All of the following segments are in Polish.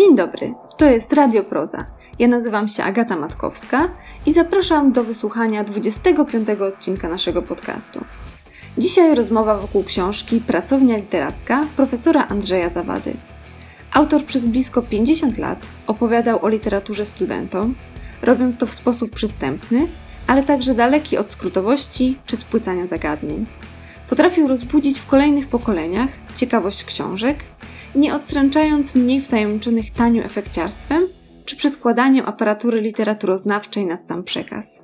Dzień dobry, to jest Radio Proza. Ja nazywam się Agata Matkowska i zapraszam do wysłuchania 25 odcinka naszego podcastu. Dzisiaj rozmowa wokół książki Pracownia literacka profesora Andrzeja Zawady. Autor przez blisko 50 lat opowiadał o literaturze studentom, robiąc to w sposób przystępny, ale także daleki od skrótowości czy spłycania zagadnień. Potrafił rozbudzić w kolejnych pokoleniach ciekawość książek, nie odstręczając mniej wtajemniczonych taniu efekciarstwem czy przedkładaniem aparatury literaturoznawczej nad sam przekaz.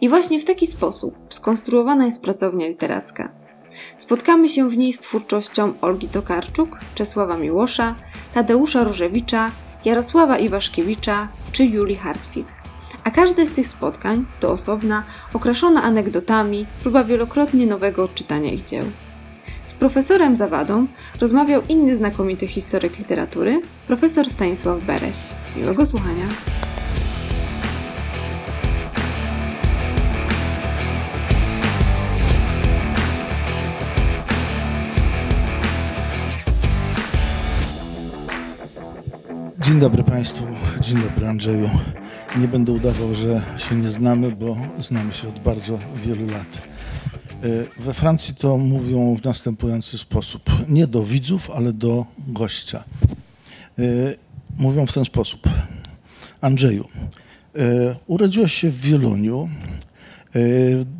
I właśnie w taki sposób skonstruowana jest pracownia literacka. Spotkamy się w niej z twórczością Olgi Tokarczuk, Czesława Miłosza, Tadeusza Różewicza, Jarosława Iwaszkiewicza czy Julii Hartwig. A każde z tych spotkań to osobna, okraszona anegdotami, próba wielokrotnie nowego odczytania ich dzieł. Profesorem Zawadą rozmawiał inny znakomity historyk literatury, profesor Stanisław Bereś. Miłego słuchania. Dzień dobry Państwu, dzień dobry Andrzeju. Nie będę udawał, że się nie znamy, bo znamy się od bardzo wielu lat. E, We Francji to mówią w następujący sposób. Nie do widzów, ale do gościa. E, Mówią w ten sposób. Andrzeju, e, urodziłeś się w Wieluniu. E,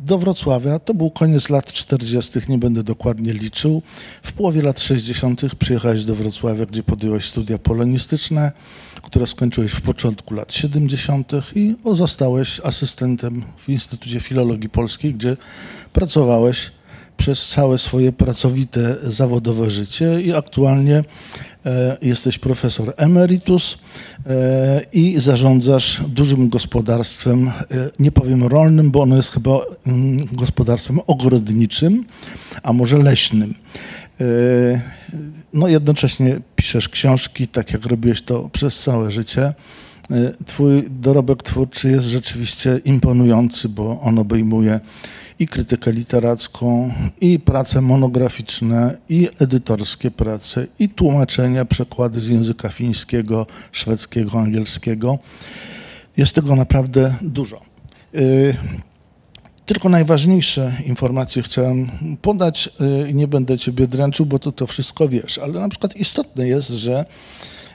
Do Wrocławia, to był koniec lat 40., nie będę dokładnie liczył. W połowie lat 60. przyjechałeś do Wrocławia, gdzie podjąłeś studia polonistyczne, które skończyłeś w początku lat 70. i zostałeś asystentem w Instytucie Filologii Polskiej, gdzie pracowałeś przez całe swoje pracowite zawodowe życie i aktualnie jesteś profesor emeritus e, i zarządzasz dużym gospodarstwem, e, nie powiem rolnym, bo ono jest chyba mm, gospodarstwem ogrodniczym, a może leśnym. E, No jednocześnie piszesz książki, tak jak robiłeś to przez całe życie. E, Twój dorobek twórczy jest rzeczywiście imponujący, bo on obejmuje i krytykę literacką, i prace monograficzne, i edytorskie prace, i tłumaczenia, przekłady z języka fińskiego, szwedzkiego, angielskiego. Jest tego naprawdę dużo. Y, Tylko najważniejsze informacje chciałem podać. y, Nie będę Ciebie dręczył, bo Ty to wszystko wiesz, ale na przykład istotne jest, że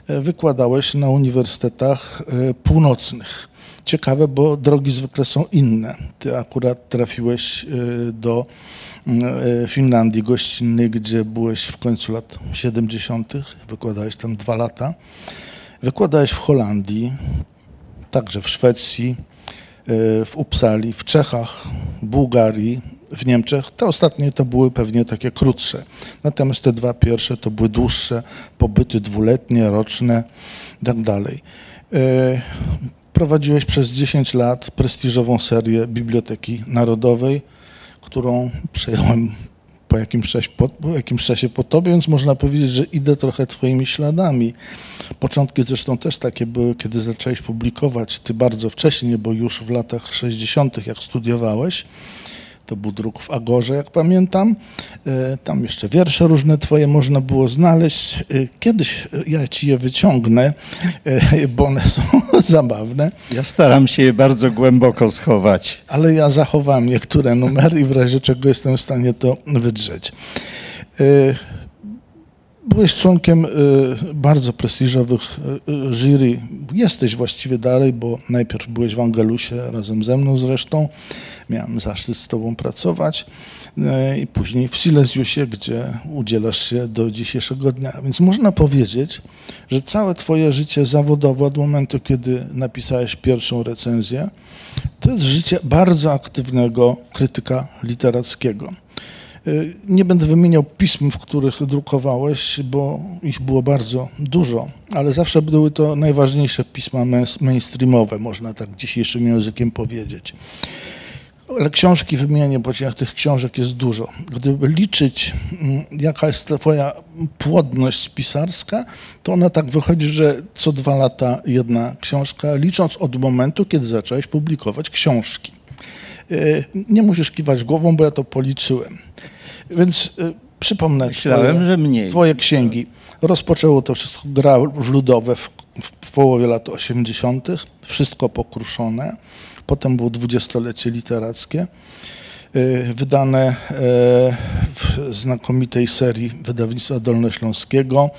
y, wykładałeś na uniwersytetach północnych. Ciekawe, bo drogi zwykle są inne. Ty akurat trafiłeś y, do y, Finlandii gościnnej, gdzie byłeś w końcu lat 70., wykładałeś tam dwa lata. Wykładałeś w Holandii, także w Szwecji, y, w Uppsali, w Czechach, Bułgarii, w Niemczech. Te ostatnie to były pewnie takie krótsze. Natomiast te dwa pierwsze to były dłuższe pobyty dwuletnie, roczne i tak Prowadziłeś przez 10 lat prestiżową serię Biblioteki Narodowej, którą przejąłem po jakimś, czasie po, po jakimś czasie po tobie, więc można powiedzieć, że idę trochę twoimi śladami. Początki zresztą też takie były, kiedy zacząłeś publikować, ty bardzo wcześnie, bo już w latach 60., jak studiowałeś, to był druk w Agorze, jak pamiętam. E, Tam jeszcze wiersze różne twoje można było znaleźć. E, Kiedyś e, ja ci je wyciągnę, bo one są zabawne, Ja staram się je bardzo głęboko schować. ale ja zachowałem niektóre numery i w razie czego jestem w stanie to wydrzeć. Byłeś członkiem e, bardzo prestiżowych e, e, jury. Jesteś właściwie dalej, bo najpierw byłeś w Angelusie razem ze mną zresztą. Miałem zaszczyt z tobą pracować. I później w Silesiusie, gdzie udzielasz się do dzisiejszego dnia. Więc można powiedzieć, że całe twoje życie zawodowe od momentu, kiedy napisałeś pierwszą recenzję, to jest życie bardzo aktywnego krytyka literackiego. Y, Nie będę wymieniał pism, w których drukowałeś, bo ich było bardzo dużo, ale zawsze były to najważniejsze pisma main- mainstreamowe, można tak dzisiejszym językiem powiedzieć. Ale książki wymienię, bo tych książek jest dużo. Gdyby liczyć, mm, jaka jest twoja płodność pisarska, to ona tak wychodzi, że co dwa lata jedna książka, licząc od momentu, kiedy zacząłeś publikować książki. Y, Nie musisz kiwać głową, bo ja to policzyłem. Więc y, Przypomnę Myślałem, twoje, że mniej. twoje księgi. Rozpoczęło to wszystko gra w ludowe w, w, połowie lat 80., wszystko pokruszone. Potem było dwudziestolecie literackie, y, wydane e, w znakomitej serii wydawnictwa Dolnośląskiego.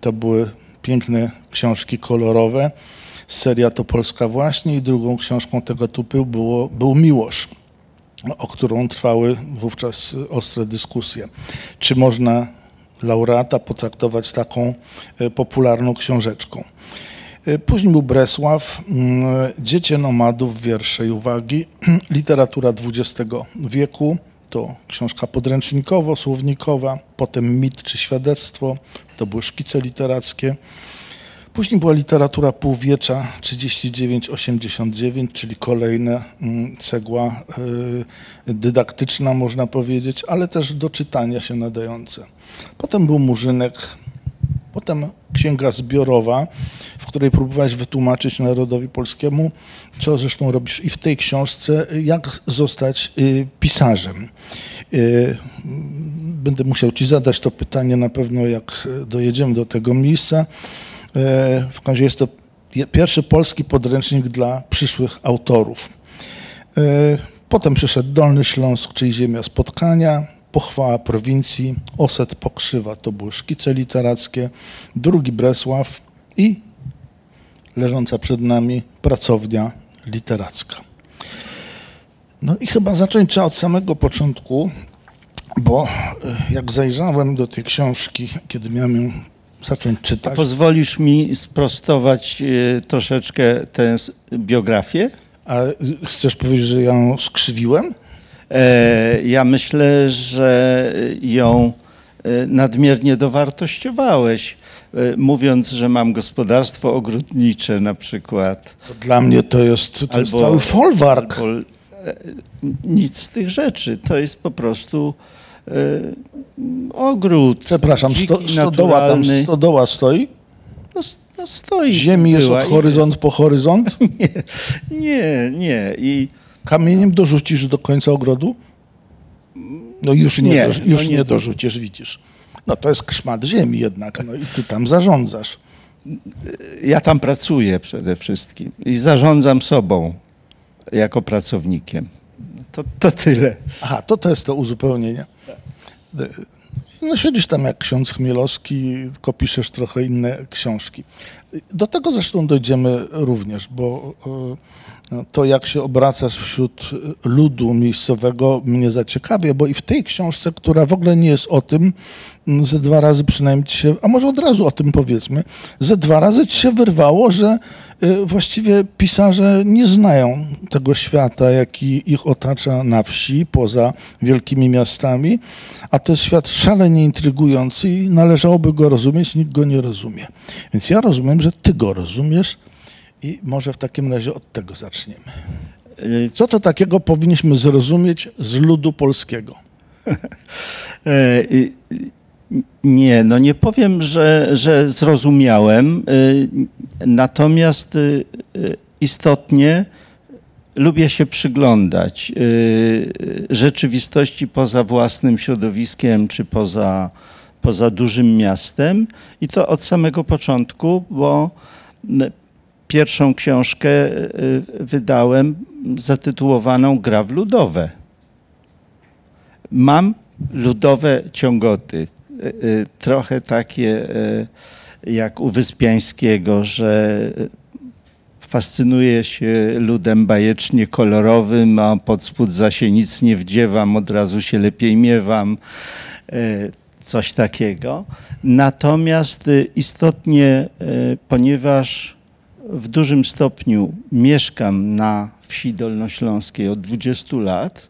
To były piękne książki kolorowe. Seria to Polska właśnie i drugą książką tego typu było, był Miłosz o którą trwały wówczas ostre dyskusje. Czy można laureata potraktować taką e, popularną książeczką? E, Później był Bresław, mm, Dziecię nomadów, wiersze i uwagi, literatura XX wieku, to książka podręcznikowo-słownikowa, potem mit czy świadectwo, to były szkice literackie. Później była literatura półwiecza 39-89, czyli kolejna mm, cegła y, dydaktyczna, można powiedzieć, ale też do czytania się nadające. Potem był Murzynek, potem księga zbiorowa, w której próbowałeś wytłumaczyć narodowi polskiemu, co zresztą robisz i w tej książce, jak zostać y, pisarzem. Y, Będę musiał ci zadać to pytanie na pewno, jak dojedziemy do tego miejsca. E, W razie jest to pierwszy polski podręcznik dla przyszłych autorów. E, Potem przyszedł Dolny Śląsk, czyli Ziemia Spotkania, Pochwała Prowincji, Oset Pokrzywa, to były szkice literackie, drugi Bresław i leżąca przed nami pracownia literacka. No i chyba zacząć trzeba od samego początku, bo e, jak zajrzałem do tej książki, kiedy miałem ją zacząć czytać, Pozwolisz mi sprostować e, troszeczkę tę biografię? a chcesz powiedzieć, że ją skrzywiłem? E, Ja myślę, że ją e, nadmiernie dowartościowałeś, e, mówiąc, że mam gospodarstwo ogrodnicze na przykład. Dla mnie to jest, to jest Albo- cały folwark. Albo, nic z tych rzeczy. To jest po prostu ogród. Przepraszam, sto, stodoła tam stodoła stoi? No, no stoi. Ziemi jest od horyzont po horyzont? jest. Nie, nie. I Kamieniem dorzucisz do końca ogrodu? No już nie, Nie, no już nie nie dorzucisz, widzisz. No to jest krzmat ziemi jednak, no i ty tam zarządzasz. ja tam pracuję przede wszystkim i zarządzam sobą jako pracownikiem. To, to tyle. Aha, to to jest to uzupełnienie. No siedzisz tam jak ksiądz Chmielowski, tylko piszesz trochę inne książki. Do tego zresztą dojdziemy również, bo e, to jak się obracasz wśród ludu miejscowego mnie zaciekawia, bo i w tej książce, która w ogóle nie jest o tym, ze dwa razy przynajmniej się, a może od razu o tym powiedzmy, ze dwa razy ci się wyrwało, że właściwie pisarze nie znają tego świata, jaki ich otacza na wsi, poza wielkimi miastami, a to jest świat szalenie intrygujący i należałoby go rozumieć, nikt go nie rozumie. Więc ja rozumiem, że ty go rozumiesz i może w takim razie od tego zaczniemy. Y, Co to takiego powinniśmy zrozumieć z ludu polskiego? Nie, no nie powiem, że, że zrozumiałem, y, natomiast y, y, istotnie lubię się przyglądać rzeczywistości poza własnym środowiskiem czy poza, poza dużym miastem. I to od samego początku, bo pierwszą książkę wydałem zatytułowaną Gra w ludowe. Mam ludowe ciągoty, trochę takie y, jak u Wyspiańskiego, że fascynuję się ludem bajecznie kolorowym, a pod spód za się nic nie wdziewam, od razu się lepiej miewam, y, coś takiego. Natomiast y, istotnie, y, ponieważ w dużym stopniu mieszkam na wsi dolnośląskiej od 20 lat,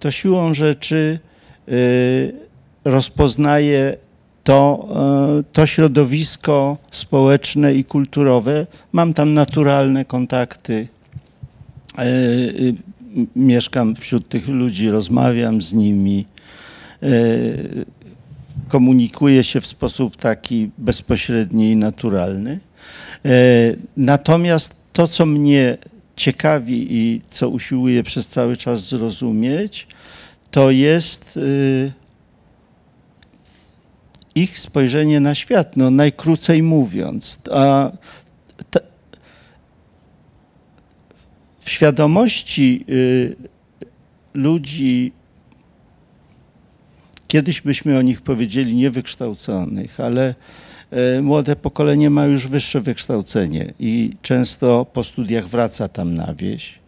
to siłą rzeczy rozpoznaję to, y, to środowisko społeczne i kulturowe. Mam tam naturalne kontakty. Y, m- Mieszkam wśród tych ludzi, rozmawiam z nimi. Komunikuję się w sposób taki bezpośredni i naturalny. E, Natomiast to, co mnie ciekawi i co usiłuję przez cały czas zrozumieć, to jest y, ich spojrzenie na świat, no najkrócej mówiąc. A w świadomości y, ludzi, kiedyś byśmy o nich powiedzieli niewykształconych, ale y, młode pokolenie ma już wyższe wykształcenie i często po studiach wraca tam na wieś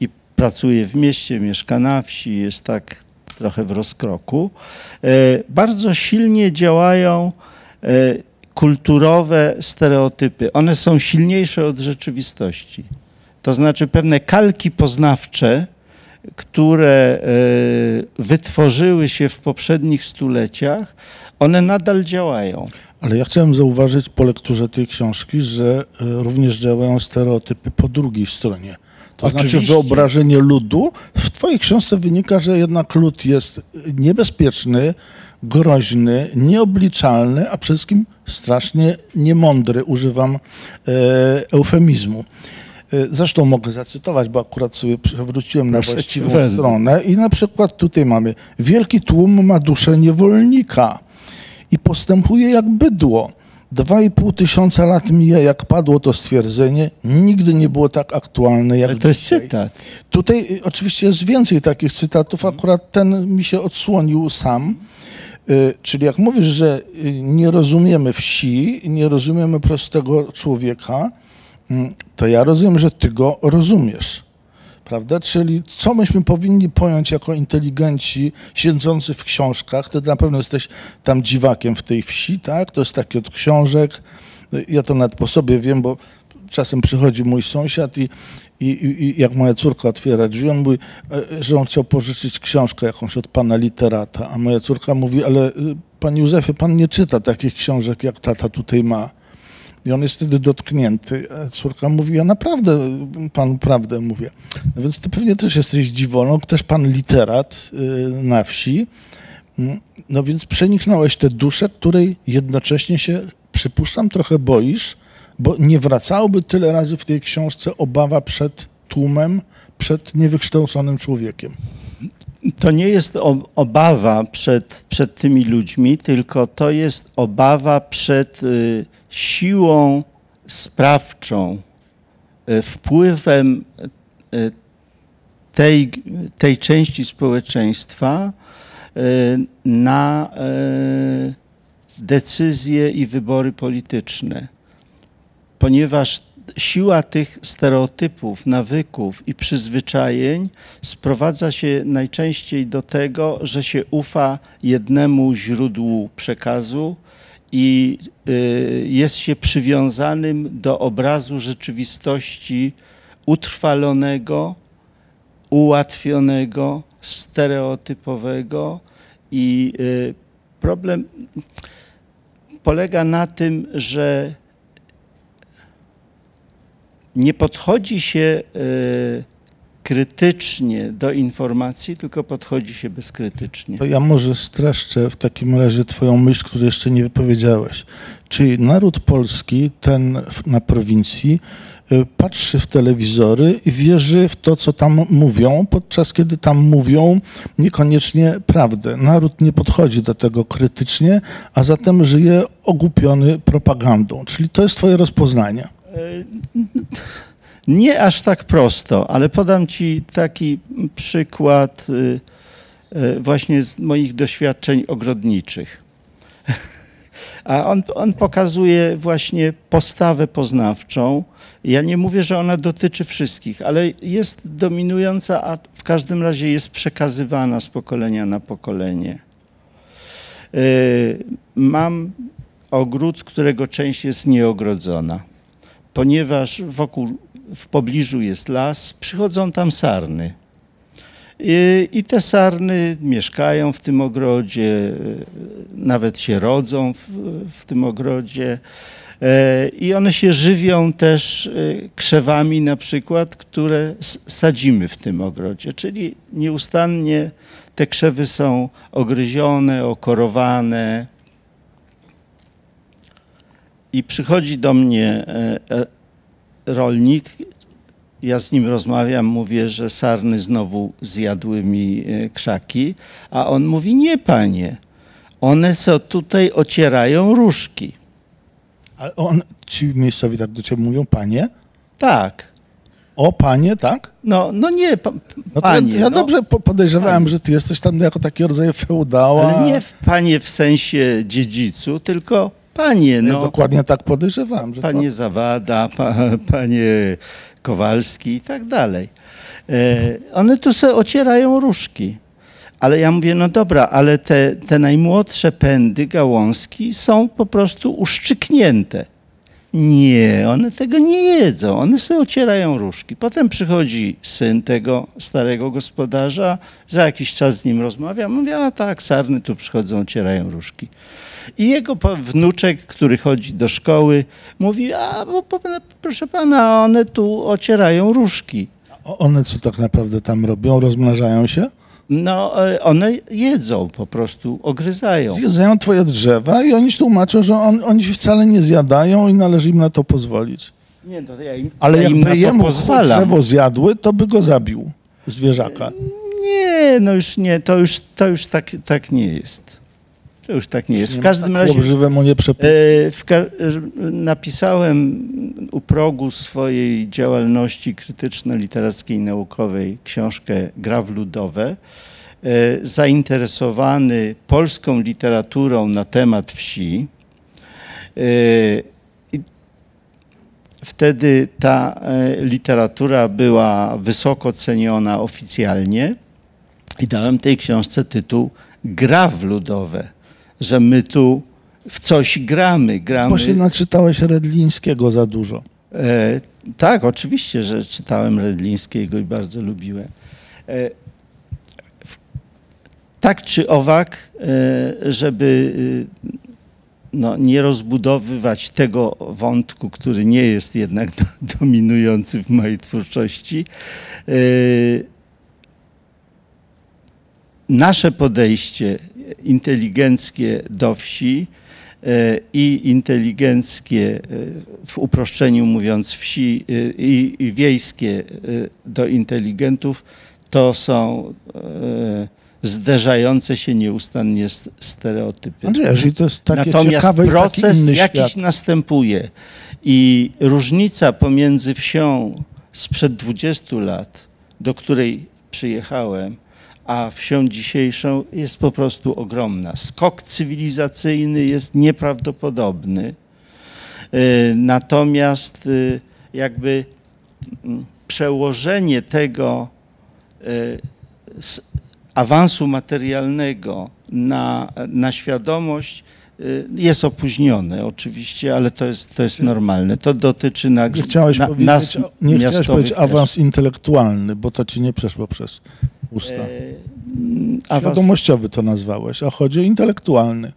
i pracuje w mieście, mieszka na wsi, jest tak trochę w rozkroku. E, Bardzo silnie działają e, kulturowe stereotypy. One są silniejsze od rzeczywistości. To znaczy pewne kalki poznawcze, które e, wytworzyły się w poprzednich stuleciach, one nadal działają. Ale ja chciałem zauważyć po lekturze tej książki, że również działają stereotypy po drugiej stronie. To znaczy Oczywiście. wyobrażenie ludu. W twojej książce wynika, że jednak lud jest niebezpieczny, groźny, nieobliczalny, a przede wszystkim strasznie niemądry. Używam e, eufemizmu. E, Zresztą mogę zacytować, bo akurat sobie przewróciłem na właściwą stronę i na przykład tutaj mamy wielki tłum ma duszę niewolnika i postępuje jak bydło. Dwa i pół tysiąca lat mija, jak padło to stwierdzenie, nigdy nie było tak aktualne jak Ale to jest dzisiaj. cytat. Tutaj y, oczywiście jest więcej takich cytatów, akurat ten mi się odsłonił sam. Y, Czyli jak mówisz, że y, nie rozumiemy wsi, nie rozumiemy prostego człowieka, mm, to ja rozumiem, że ty go rozumiesz. Prawda? Czyli co myśmy powinni pojąć jako inteligenci siedzący w książkach, ty na pewno jesteś tam dziwakiem w tej wsi, tak? To jest taki od książek. Ja to nawet po sobie wiem, bo czasem przychodzi mój sąsiad i, i, i jak moja córka otwiera drzwi, on mówi, e, że on chciał pożyczyć książkę jakąś od pana literata, a moja córka mówi, ale y, panie Józefie, pan nie czyta takich książek, jak tata tutaj ma. I on jest wtedy dotknięty. A córka mówi, ja naprawdę panu prawdę mówię. No więc ty pewnie też jesteś dziwoną, też pan literat y, na wsi. Mm, No więc przeniknąłeś tę duszę, której jednocześnie się, przypuszczam, trochę boisz, bo nie wracałoby tyle razy w tej książce obawa przed tłumem, przed niewykształconym człowiekiem. To nie jest obawa przed, przed tymi ludźmi, tylko to jest obawa przed y, siłą sprawczą, y, wpływem y, tej, tej części społeczeństwa na decyzje i wybory polityczne. Ponieważ siła tych stereotypów, nawyków i przyzwyczajeń sprowadza się najczęściej do tego, że się ufa jednemu źródłu przekazu i y, jest się przywiązanym do obrazu rzeczywistości utrwalonego, ułatwionego, stereotypowego i y, problem polega na tym, że nie podchodzi się y, krytycznie do informacji, tylko podchodzi się bezkrytycznie. To ja może streszczę w takim razie twoją myśl, której jeszcze nie wypowiedziałeś. Czyli naród polski, ten na prowincji, y, patrzy w telewizory i wierzy w to, co tam mówią, podczas kiedy tam mówią niekoniecznie prawdę. Naród nie podchodzi do tego krytycznie, a zatem żyje ogłupiony propagandą. Czyli to jest twoje rozpoznanie. Nie aż tak prosto, ale podam Ci taki przykład y, y, właśnie z moich doświadczeń ogrodniczych. A on, on pokazuje właśnie postawę poznawczą. Ja nie mówię, że ona dotyczy wszystkich, ale jest dominująca, a w każdym razie jest przekazywana z pokolenia na pokolenie. Y, Mam ogród, którego część jest nieogrodzona ponieważ wokół, w pobliżu jest las, przychodzą tam sarny. I, te sarny mieszkają w tym ogrodzie, e, nawet się rodzą w, w tym ogrodzie. E, I one się żywią też e, krzewami na przykład, które sadzimy w tym ogrodzie. Czyli nieustannie te krzewy są ogryzione, okorowane. I przychodzi do mnie e, e, rolnik, ja z nim rozmawiam, mówię, że sarny znowu zjadły mi e, krzaki, a on mówi, nie panie, One so tutaj ocierają różki. Ale on, ci miejscowi tak do ciebie mówią, panie? Tak. O, panie, tak? No, no nie, pa, No panie. ja, ja no. dobrze po- podejrzewałem, Panie. że ty jesteś tam jako taki rodzaj feudała. Ale nie w panie w sensie dziedzicu, tylko panie. No, dokładnie tak podejrzewałem, że panie Zawada, pa, panie Kowalski i tak dalej. E, one tu sobie ocierają różki. Ale ja mówię, no dobra, ale te, te najmłodsze pędy, gałązki są po prostu uszczyknięte. Nie, one tego nie jedzą, one sobie ocierają różki. Potem przychodzi syn tego starego gospodarza, za jakiś czas z nim rozmawiam, mówię, a tak, sarny tu przychodzą, ocierają różki. I jego wnuczek, który chodzi do szkoły, mówi, a bo, proszę pana, one tu ocierają różki. One co tak naprawdę tam robią? Rozmnażają się? No, e, one jedzą po prostu, ogryzają. Zjedzają twoje drzewa i oni tłumaczą, że on, oni wcale nie zjadają i należy im na to pozwolić. Nie, no, ja im, Ale ja jakby jemu pozwalam. drzewo zjadły, to by go zabił, zwierzaka. Nie, no już nie, to już, to już tak, tak nie jest. To już tak nie jest. W każdym tak razie e, napisałem u progu swojej działalności krytyczno-literackiej i naukowej książkę Gra w ludowe. E, Zainteresowany polską literaturą na temat wsi. E, Wtedy ta literatura była wysoko ceniona oficjalnie i dałem tej książce tytuł Gra w ludowe, że my tu w coś gramy. gramy. Bo się naczytałeś Redlińskiego za dużo. E, tak, oczywiście, że czytałem Redlińskiego i bardzo lubiłem. E, w- tak czy owak, e, żeby e, no, nie rozbudowywać tego wątku, który nie jest jednak do, dominujący w mojej twórczości, e, nasze podejście inteligenckie do wsi e, i inteligenckie, e, w uproszczeniu mówiąc, wsi e, i, i wiejskie do inteligentów, to są zderzające się nieustannie stereotypy. Andrzej, to jest takie Natomiast ciekawe taki proces inny jakiś świat. następuje i różnica pomiędzy wsią sprzed 20 lat, do której przyjechałem, a wsią dzisiejszą jest po prostu ogromna. Skok cywilizacyjny jest nieprawdopodobny. Y, Natomiast y, jakby mm, przełożenie tego s- awansu materialnego na, na świadomość jest opóźnione oczywiście, ale to jest, to jest normalne. To dotyczy na, Nie chciałeś, na, powiedzieć, nas nie chciałeś powiedzieć awans intelektualny, bo to ci nie przeszło przez usta. E, Świadomościowy to nazwałeś, a chodzi o intelektualny.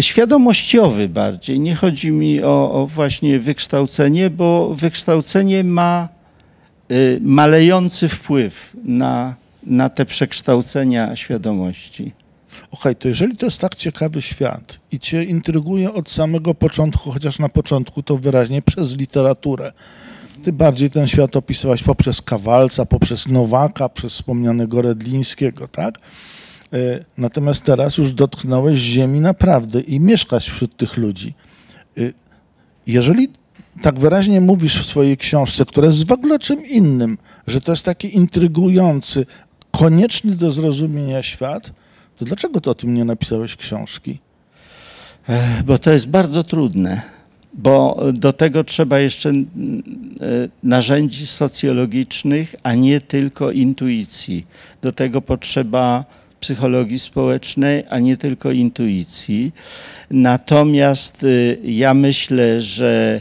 Świadomościowy bardziej. Nie chodzi mi o, o właśnie wykształcenie, bo wykształcenie ma y, malejący wpływ na, na te przekształcenia świadomości. Okej, to jeżeli to jest tak ciekawy świat i cię intryguje od samego początku, chociaż na początku to wyraźnie przez literaturę, ty bardziej ten świat opisywałeś poprzez Kawalca, poprzez Nowaka, przez wspomnianego Redlińskiego, tak? E, Natomiast teraz już dotknąłeś ziemi naprawdę i mieszkasz wśród tych ludzi. E, Jeżeli tak wyraźnie mówisz w swojej książce, która jest w ogóle czym innym, że to jest taki intrygujący, konieczny do zrozumienia świat, to dlaczego ty o tym nie napisałeś książki? Ech, Bo to jest bardzo trudne, bo do tego trzeba jeszcze mm, e, narzędzi socjologicznych, a nie tylko intuicji. Do tego potrzeba psychologii społecznej, a nie tylko intuicji. Natomiast y, ja myślę, że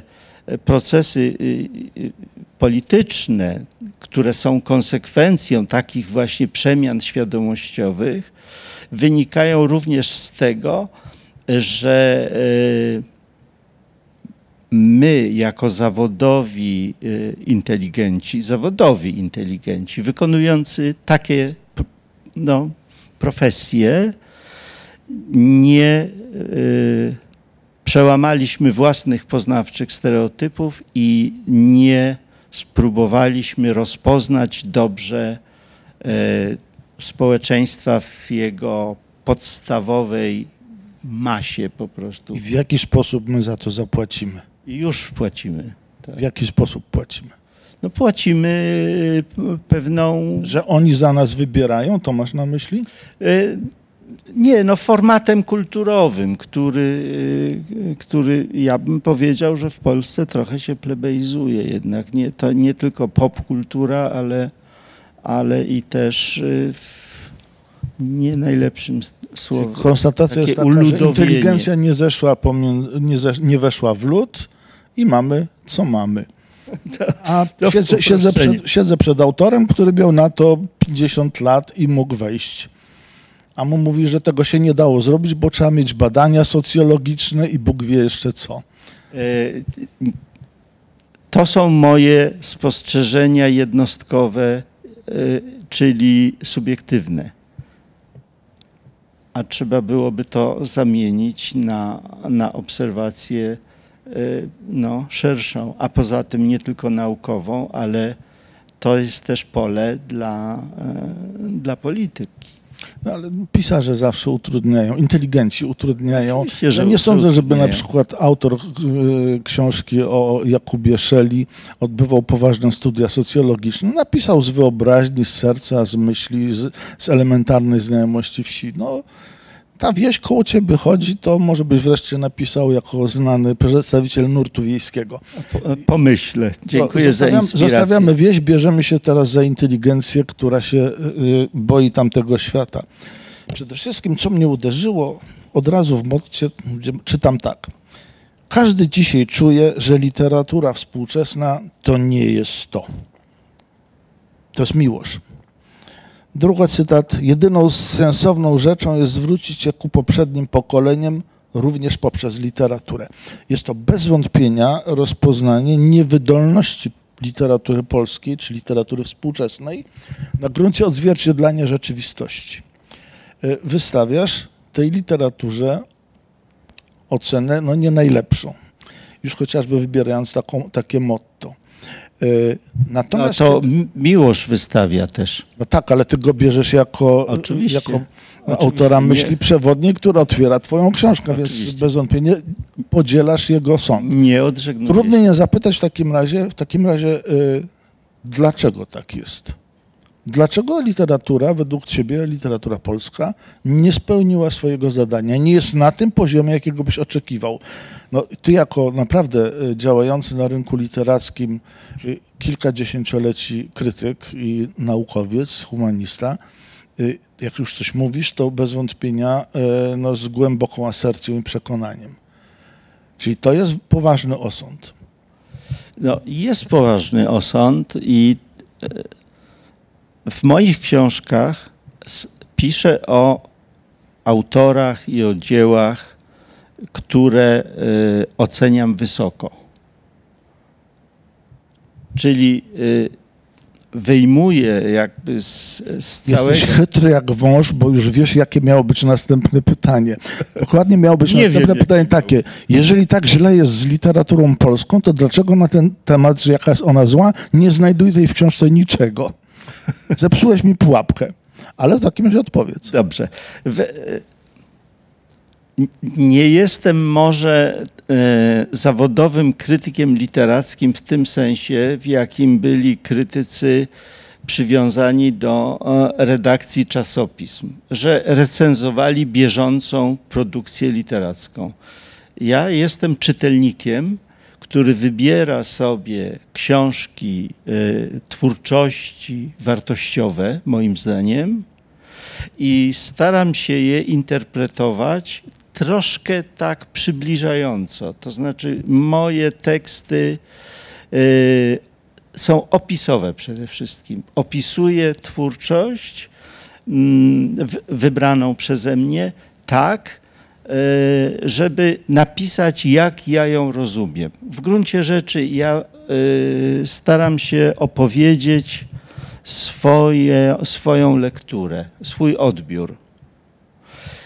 procesy y, y, polityczne, które są konsekwencją takich właśnie przemian świadomościowych, wynikają również z tego, że y, my jako zawodowi y, inteligenci, zawodowi inteligenci, wykonujący takie no, profesje, nie y, przełamaliśmy własnych poznawczych stereotypów i nie spróbowaliśmy rozpoznać dobrze y, społeczeństwa w jego podstawowej masie po prostu. I w jaki sposób my za to zapłacimy? I już płacimy. Tak. W jaki sposób płacimy? No płacimy y, pewną... Że oni za nas wybierają, to masz na myśli? y, Nie, no formatem kulturowym, który, y, który ja bym powiedział, że w Polsce trochę się plebeizuje jednak. Nie, to nie tylko popkultura, ale, ale i też w nie najlepszym słowem. Konstatacja jest taka, że inteligencja nie, zeszła pomiędzy, nie, zesz, nie weszła w lód i mamy, co mamy. A to siedzę, siedzę, przed, siedzę przed autorem, który miał na to 50 lat i mógł wejść. A mu mówi, że tego się nie dało zrobić, bo trzeba mieć badania socjologiczne i Bóg wie jeszcze co. E, To są moje spostrzeżenia jednostkowe, e, czyli subiektywne. A trzeba byłoby to zamienić na, na obserwację e, no, szerszą, a poza tym nie tylko naukową, ale to jest też pole dla, e, dla polityki. No, ale pisarze zawsze utrudniają, inteligenci utrudniają. Oczywiście, że ja nie sądzę, żeby na przykład autor y, książki o Jakubie Szeli odbywał poważne studia socjologiczne. Napisał z wyobraźni, z serca, z myśli, z, z elementarnej znajomości wsi. No, ta wieś koło ciebie chodzi, to może byś wreszcie napisał jako znany przedstawiciel nurtu wiejskiego. Po- Pomyślę. Dziękuję za inspirację. Zostawiamy wieś, bierzemy się teraz za inteligencję, która się y, y, boi tamtego świata. Przede wszystkim, co mnie uderzyło, od razu w motcie czytam tak. Każdy dzisiaj czuje, że literatura współczesna to nie jest to. To jest miłość. Drugi cytat. Jedyną sensowną rzeczą jest zwrócić się ku poprzednim pokoleniom, również poprzez literaturę. Jest to bez wątpienia rozpoznanie niewydolności literatury polskiej, czy literatury współczesnej, na gruncie odzwierciedlania rzeczywistości. Y, Wystawiasz tej literaturze ocenę no nie najlepszą, już chociażby wybierając taką, takie motto. Y, No Natomiast to M- Miłosz wystawia też. no tak, ale ty go bierzesz jako, Oczywiście. jako Oczywiście. autora Nie. myśli przewodniej, która otwiera twoją książkę, więc Oczywiście. bez wątpienia podzielasz jego sąd. Nie odżegnuję. Trudno nie zapytać w takim razie, w takim razie y, dlaczego tak jest? Dlaczego literatura, według ciebie, literatura polska, nie spełniła swojego zadania, nie jest na tym poziomie, jakiego byś oczekiwał? No, ty jako naprawdę y, działający na rynku literackim y, kilkadziesięcioleci krytyk i naukowiec, humanista, y, jak już coś mówisz, to bez wątpienia no, z głęboką asercją i przekonaniem. Czyli to jest poważny osąd. No, jest poważny osąd i e, w moich książkach piszę o autorach i o dziełach, które e, oceniam wysoko. Czyli e, wyjmuję jakby z, z całego... Jesteś chytry jak wąż, bo już wiesz, jakie miało być następne pytanie. Dokładnie miało być Nie następne wiem, pytanie takie. Jeżeli tak źle jest z literaturą polską, to dlaczego na ten temat, że jaka jest ona zła, nie znajduj tej w książce niczego? Zepsułeś mi pułapkę. Ale w takim razie odpowiedz. Dobrze. W, e, nie jestem może e, zawodowym krytykiem literackim w tym sensie, w jakim byli krytycy przywiązani do e, redakcji czasopism, że recenzowali bieżącą produkcję literacką. Ja jestem czytelnikiem, który wybiera sobie książki, e, twórczości wartościowe, moim zdaniem, i staram się je interpretować troszkę tak przybliżająco. To znaczy, moje teksty y, są opisowe przede wszystkim. Opisuję twórczość mm, wybraną przeze mnie tak, żeby napisać, jak ja ją rozumiem. W gruncie rzeczy ja y, staram się opowiedzieć swoje, swoją lekturę, swój odbiór.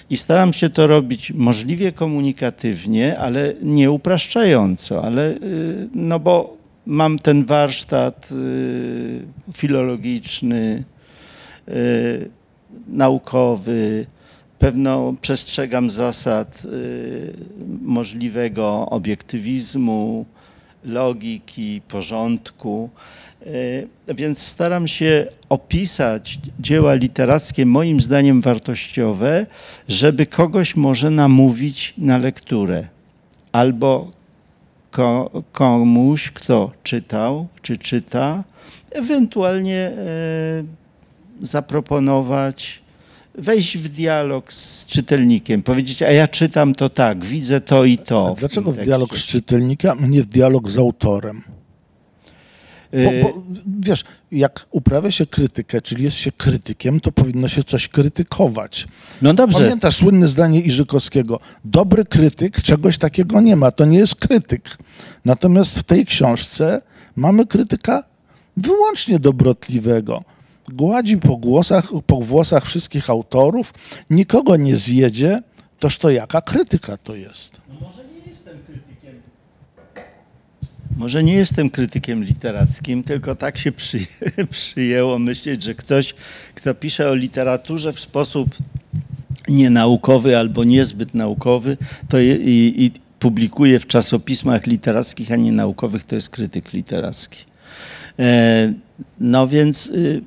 I staram się to robić możliwie komunikatywnie, ale nie upraszczająco, ale y, no bo mam ten warsztat filologiczny, naukowy, pewno przestrzegam zasad y, możliwego obiektywizmu, logiki, porządku. Y, Więc staram się opisać dzieła literackie, moim zdaniem wartościowe, żeby kogoś może namówić na lekturę. Albo ko, komuś, kto czytał czy czyta, ewentualnie e, zaproponować, wejść w dialog z czytelnikiem, powiedzieć, a ja czytam to tak, widzę to i to. W dlaczego w dialog z czytelnikiem, a nie w dialog z autorem? Bo, bo wiesz, jak uprawia się krytykę, czyli jest się krytykiem, to powinno się coś krytykować. No dobrze, Pamiętasz słynne zdanie Iżykowskiego? Dobry krytyk czegoś takiego nie ma, to nie jest krytyk. Natomiast w tej książce mamy krytyka wyłącznie dobrotliwego. Gładzi po, głosach, po włosach wszystkich autorów, nikogo nie zjedzie, toż to jaka krytyka to jest? Może nie jestem krytykiem literackim, tylko tak się przy, przyjęło myśleć, że ktoś, kto pisze o literaturze w sposób nienaukowy albo niezbyt naukowy, to je, i, i publikuje w czasopismach literackich, a nie naukowych, to jest krytyk literacki. E, no więc y,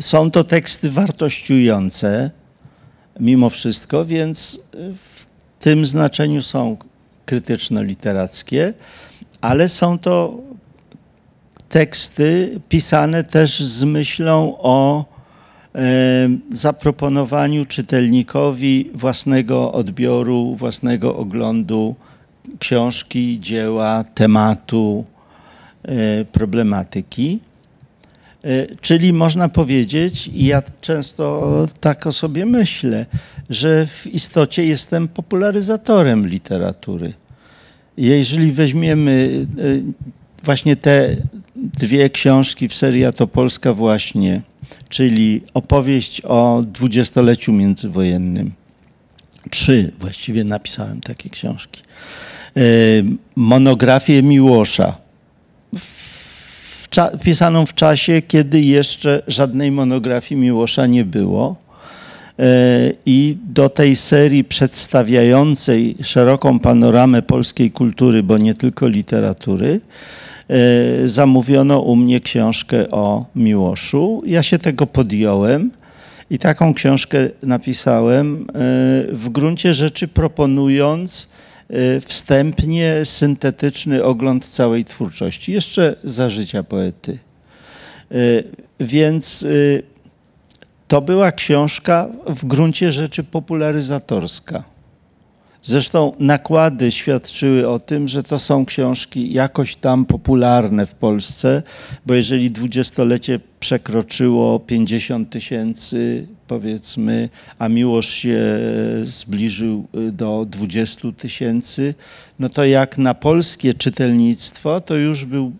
są to teksty wartościujące mimo wszystko, więc y, w tym znaczeniu są krytyczno-literackie, ale są to teksty pisane też z myślą o e, zaproponowaniu czytelnikowi własnego odbioru, własnego oglądu książki, dzieła, tematu, e, problematyki. E, Czyli można powiedzieć, i ja często tak o sobie myślę, że w istocie jestem popularyzatorem literatury. Jeżeli weźmiemy y, właśnie te dwie książki w serii to Polska właśnie, czyli opowieść o dwudziestoleciu międzywojennym, trzy właściwie napisałem takie książki, y, monografię Miłosza, pisaną w czasie, kiedy jeszcze żadnej monografii Miłosza nie było. E, I do tej serii przedstawiającej szeroką panoramę polskiej kultury, bo nie tylko literatury, e, zamówiono u mnie książkę o Miłoszu. Ja się tego podjąłem i taką książkę napisałem, e, w gruncie rzeczy proponując wstępnie syntetyczny ogląd całej twórczości, jeszcze za życia poety. E, Więc e, to była książka w gruncie rzeczy popularyzatorska. Zresztą nakłady świadczyły o tym, że to są książki jakoś tam popularne w Polsce, bo jeżeli dwudziestolecie przekroczyło 50 tysięcy, powiedzmy, a Miłosz się zbliżył y, do 20 tysięcy, no to jak na polskie czytelnictwo, to już był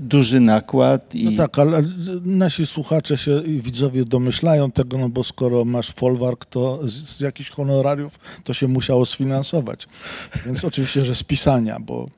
duży nakład. I... No tak, ale nasi słuchacze się i widzowie domyślają tego, no bo skoro masz folwark, to z, z jakichś honorariów to się musiało sfinansować. Więc oczywiście, że z pisania, bo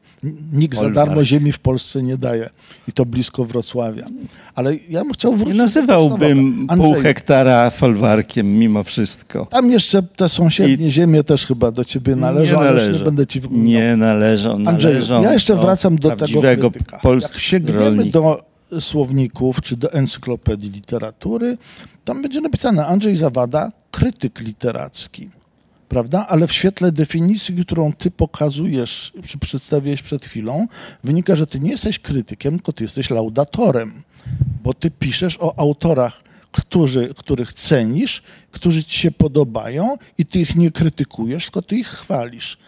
nikt za Folwark. darmo ziemi w Polsce nie daje i to blisko Wrocławia. Ale ja bym chciał Nie wrócić do nazywałbym pół hektara folwarkiem mimo wszystko. Tam jeszcze te sąsiednie ziemie też chyba do ciebie należą, ale już nie będę ci wyglądał. Nie należą, Andrzeju, należą ja jeszcze wracam do tego krytyka. polskiego Jak sięgniemy do słowników czy do encyklopedii literatury, tam będzie napisane Andrzej Zawada, krytyk literacki. Prawda? Ale w świetle definicji, którą ty pokazujesz, czy przedstawiłeś przed chwilą, wynika, że ty nie jesteś krytykiem, tylko ty jesteś laudatorem, bo ty piszesz o autorach, którzy, których cenisz, którzy ci się podobają i ty ich nie krytykujesz, tylko ty ich chwalisz.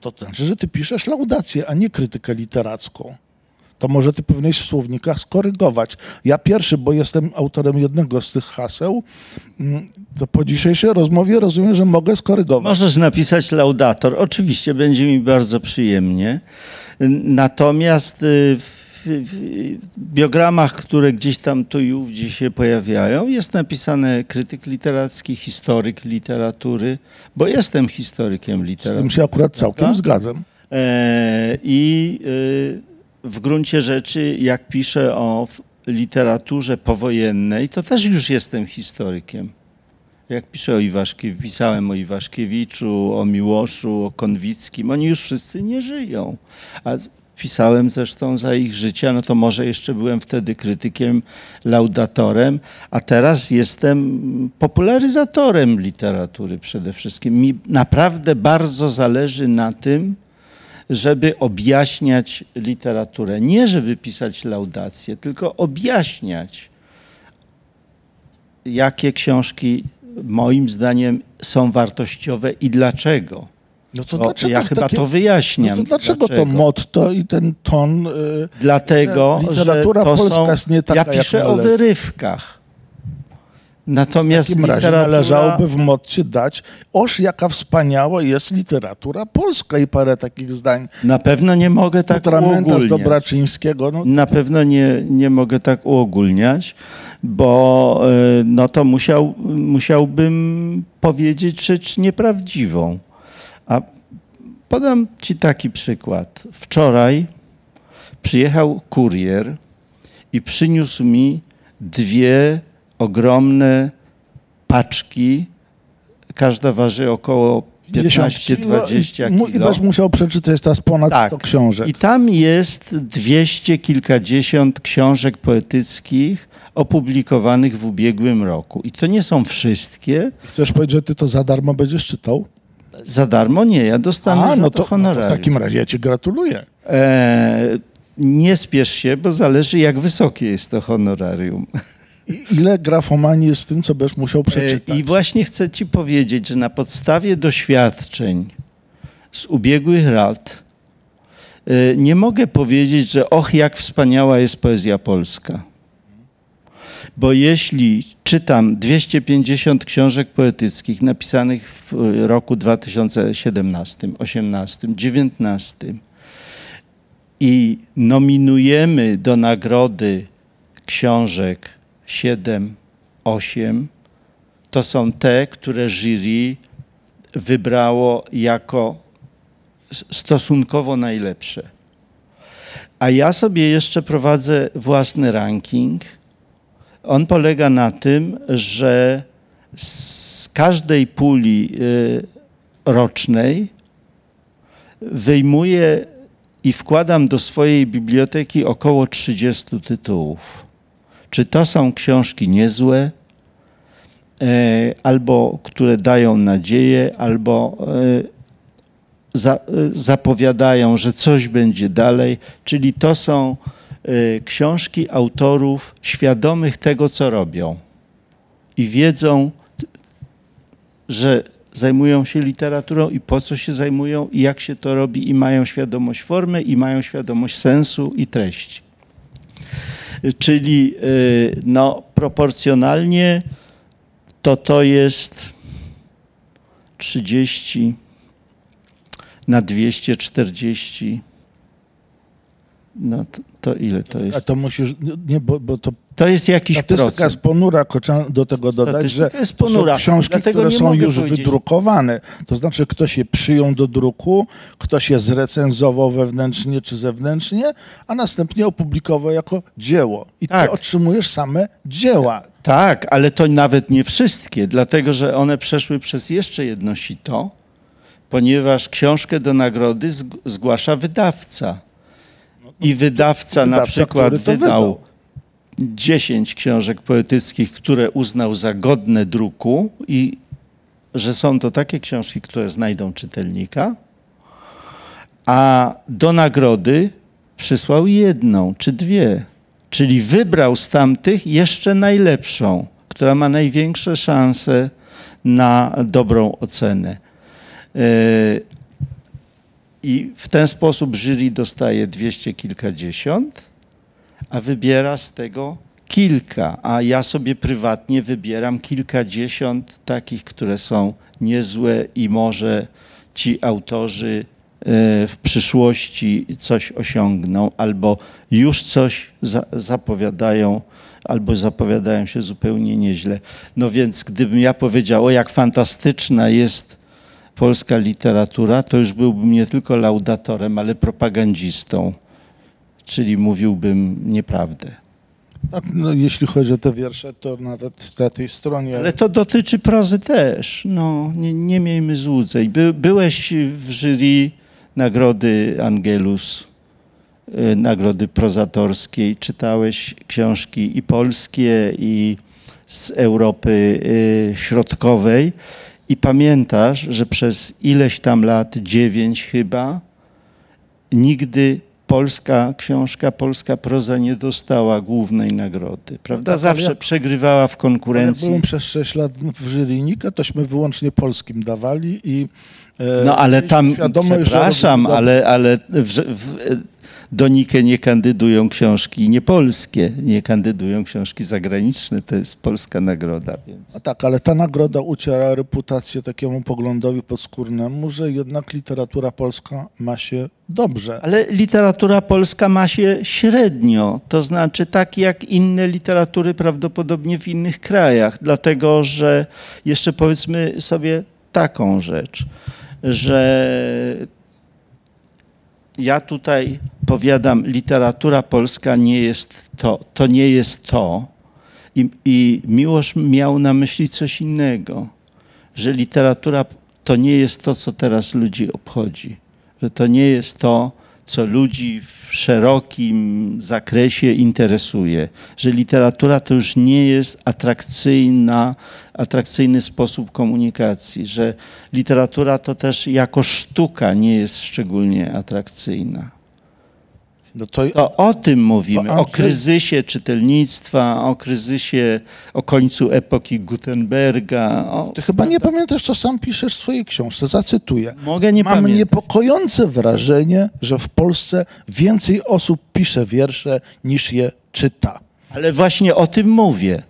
To znaczy, że ty piszesz laudację, a nie krytykę literacką. To może ty powinieneś w słownikach skorygować. Ja pierwszy, bo jestem autorem jednego z tych haseł, mm, to po dzisiejszej rozmowie rozumiem, że mogę skorygować. Możesz napisać laudator. Oczywiście będzie mi bardzo przyjemnie. Natomiast y, w, biogramach, które gdzieś tam tu i ówdzie się pojawiają, jest napisane krytyk literacki, historyk literatury, bo jestem historykiem Z literatury. tym się akurat całkiem prawda? zgadzam. E, I y, w gruncie rzeczy, jak piszę o literaturze powojennej, to też już jestem historykiem. Jak piszę o Iwaszkiewiczu, pisałem o Iwaszkiewiczu, o Miłoszu, o Konwickim, oni już wszyscy nie żyją. A pisałem zresztą za ich życia, no to może jeszcze byłem wtedy krytykiem, laudatorem, a teraz jestem popularyzatorem literatury przede wszystkim. Mi naprawdę bardzo zależy na tym, żeby objaśniać literaturę. Nie żeby pisać laudacje, tylko objaśniać, jakie książki moim zdaniem są wartościowe i dlaczego. No to dlaczego ja chyba takie- to wyjaśniam. No to dlaczego, to motto i ten ton? y, Dlatego, że literatura że to polska są, jest nie taka, Ja jak piszę o należy. wyrywkach. Natomiast W takim razie literatura... należałoby w motcie dać, oż jaka wspaniała jest literatura polska i parę takich zdań. Na pewno nie mogę tak Utramenta z uogólniać. Dobraczyńskiego, no Na pewno nie, nie mogę tak uogólniać, bo y, no to musiał, musiałbym powiedzieć rzecz nieprawdziwą. A podam ci taki przykład. Wczoraj przyjechał kurier i przyniósł mi dwie ogromne paczki. Każda waży około 15-20 Mu- I kilo. będziesz musiał przeczytać teraz ponad Tak. 100 książek. I tam jest dwieście kilkadziesiąt książek poetyckich opublikowanych w ubiegłym roku. I to nie są wszystkie. Chcesz powiedzieć, że ty to za darmo będziesz czytał? Za darmo nie, ja dostanę A, za no to, to, no to w takim razie ja ci gratuluję. E, nie spiesz się, bo zależy jak wysokie jest to honorarium. Ile grafomanii jest w tym, co będziesz musiał E, przeczytać? I właśnie chcę ci powiedzieć, że na podstawie doświadczeń z ubiegłych lat e, nie mogę powiedzieć, że och, jak wspaniała jest poezja polska. Bo jeśli czytam 250 książek poetyckich napisanych w e, roku 2017, 18, 19 i nominujemy do nagrody książek 7, 8, to są te, które jury wybrało jako stosunkowo najlepsze. A ja sobie jeszcze prowadzę własny ranking. On polega na tym, że z każdej puli y, rocznej wyjmuję i wkładam do swojej biblioteki około 30 tytułów. Czy to są książki niezłe, e, albo które dają nadzieję, albo e, e, zapowiadają, że coś będzie dalej. Czyli to są książki autorów świadomych tego, co robią i wiedzą, że zajmują się literaturą i po co się zajmują i jak się to robi i mają świadomość formy i mają świadomość sensu i treści. Czyli y, no, proporcjonalnie to to jest 30 na 240. No to, to ile to A jest? to musisz, nie, bo, bo to To jest jakiś statystyka procent. jest ponura, trzeba do tego dodać, że jest to są ponura, książki, które są już powiedzieć. wydrukowane. To znaczy ktoś je przyjął do druku, ktoś je zrecenzował wewnętrznie czy zewnętrznie, a następnie opublikował jako dzieło. I Tak. ty otrzymujesz same dzieła. Tak, ale to nawet nie wszystkie, dlatego że one przeszły przez jeszcze jedno sito, ponieważ książkę do nagrody zg- zgłasza wydawca. I wydawca, na wydawca, przykład który to wydał wydał. 10 książek poetyckich, które uznał za godne druku i że są to takie książki, które znajdą czytelnika, a do nagrody przysłał jedną czy dwie. Czyli wybrał z tamtych jeszcze najlepszą, która ma największe szanse na dobrą ocenę. I w ten sposób jury dostaje dwieście kilkadziesiąt, a wybiera z tego kilka, a ja sobie prywatnie wybieram kilkadziesiąt takich, które są niezłe i może ci autorzy e, w przyszłości coś osiągną, albo już coś za, zapowiadają, albo zapowiadają się zupełnie nieźle. No więc gdybym ja powiedział, o jak fantastyczna jest polska literatura, to już byłbym nie tylko laudatorem, ale propagandzistą, czyli mówiłbym nieprawdę. Tak, no, jeśli chodzi o te wiersze, to nawet na tej stronie. Ale to dotyczy prozy też. No, nie, nie miejmy złudzeń. By, byłeś w jury Nagrody Angelus, y, Nagrody Prozatorskiej. Czytałeś książki i polskie, i z Europy y, Środkowej. I pamiętasz, że przez ileś tam lat, dziewięć chyba, nigdy polska książka, polska proza nie dostała głównej nagrody. Prawda? tak, Zawsze ja- przegrywała w konkurencji. byłem przez 6 lat w jury Nika, tośmy wyłącznie polskim dawali i e, No ale tam, przepraszam, ale, ale w, w, do Nikę nie kandydują książki niepolskie, nie kandydują książki zagraniczne. To jest polska nagroda, więc... A tak, ale ta nagroda uciera reputację takiemu poglądowi podskórnemu, że jednak literatura polska ma się dobrze. Ale literatura polska ma się średnio, to znaczy tak jak inne literatury prawdopodobnie w innych krajach, dlatego że jeszcze powiedzmy sobie taką rzecz, że ja tutaj powiadam, literatura polska nie jest to, to nie jest to. I, I Miłosz miał na myśli coś innego, że literatura to nie jest to, co teraz ludzi obchodzi, że to nie jest to, co ludzi w szerokim zakresie interesuje, że literatura to już nie jest atrakcyjna, atrakcyjny sposób komunikacji, że literatura to też jako sztuka nie jest szczególnie atrakcyjna. No to, To o tym mówimy, o kryzysie czytelnictwa, o kryzysie, o końcu epoki Gutenberga. O, ty chyba nie pamiętasz, co sam piszesz w swojej książce. Zacytuję. Mogę nie Mam pamiętać. niepokojące wrażenie, że w Polsce więcej osób pisze wiersze niż je czyta. Ale właśnie o tym mówię.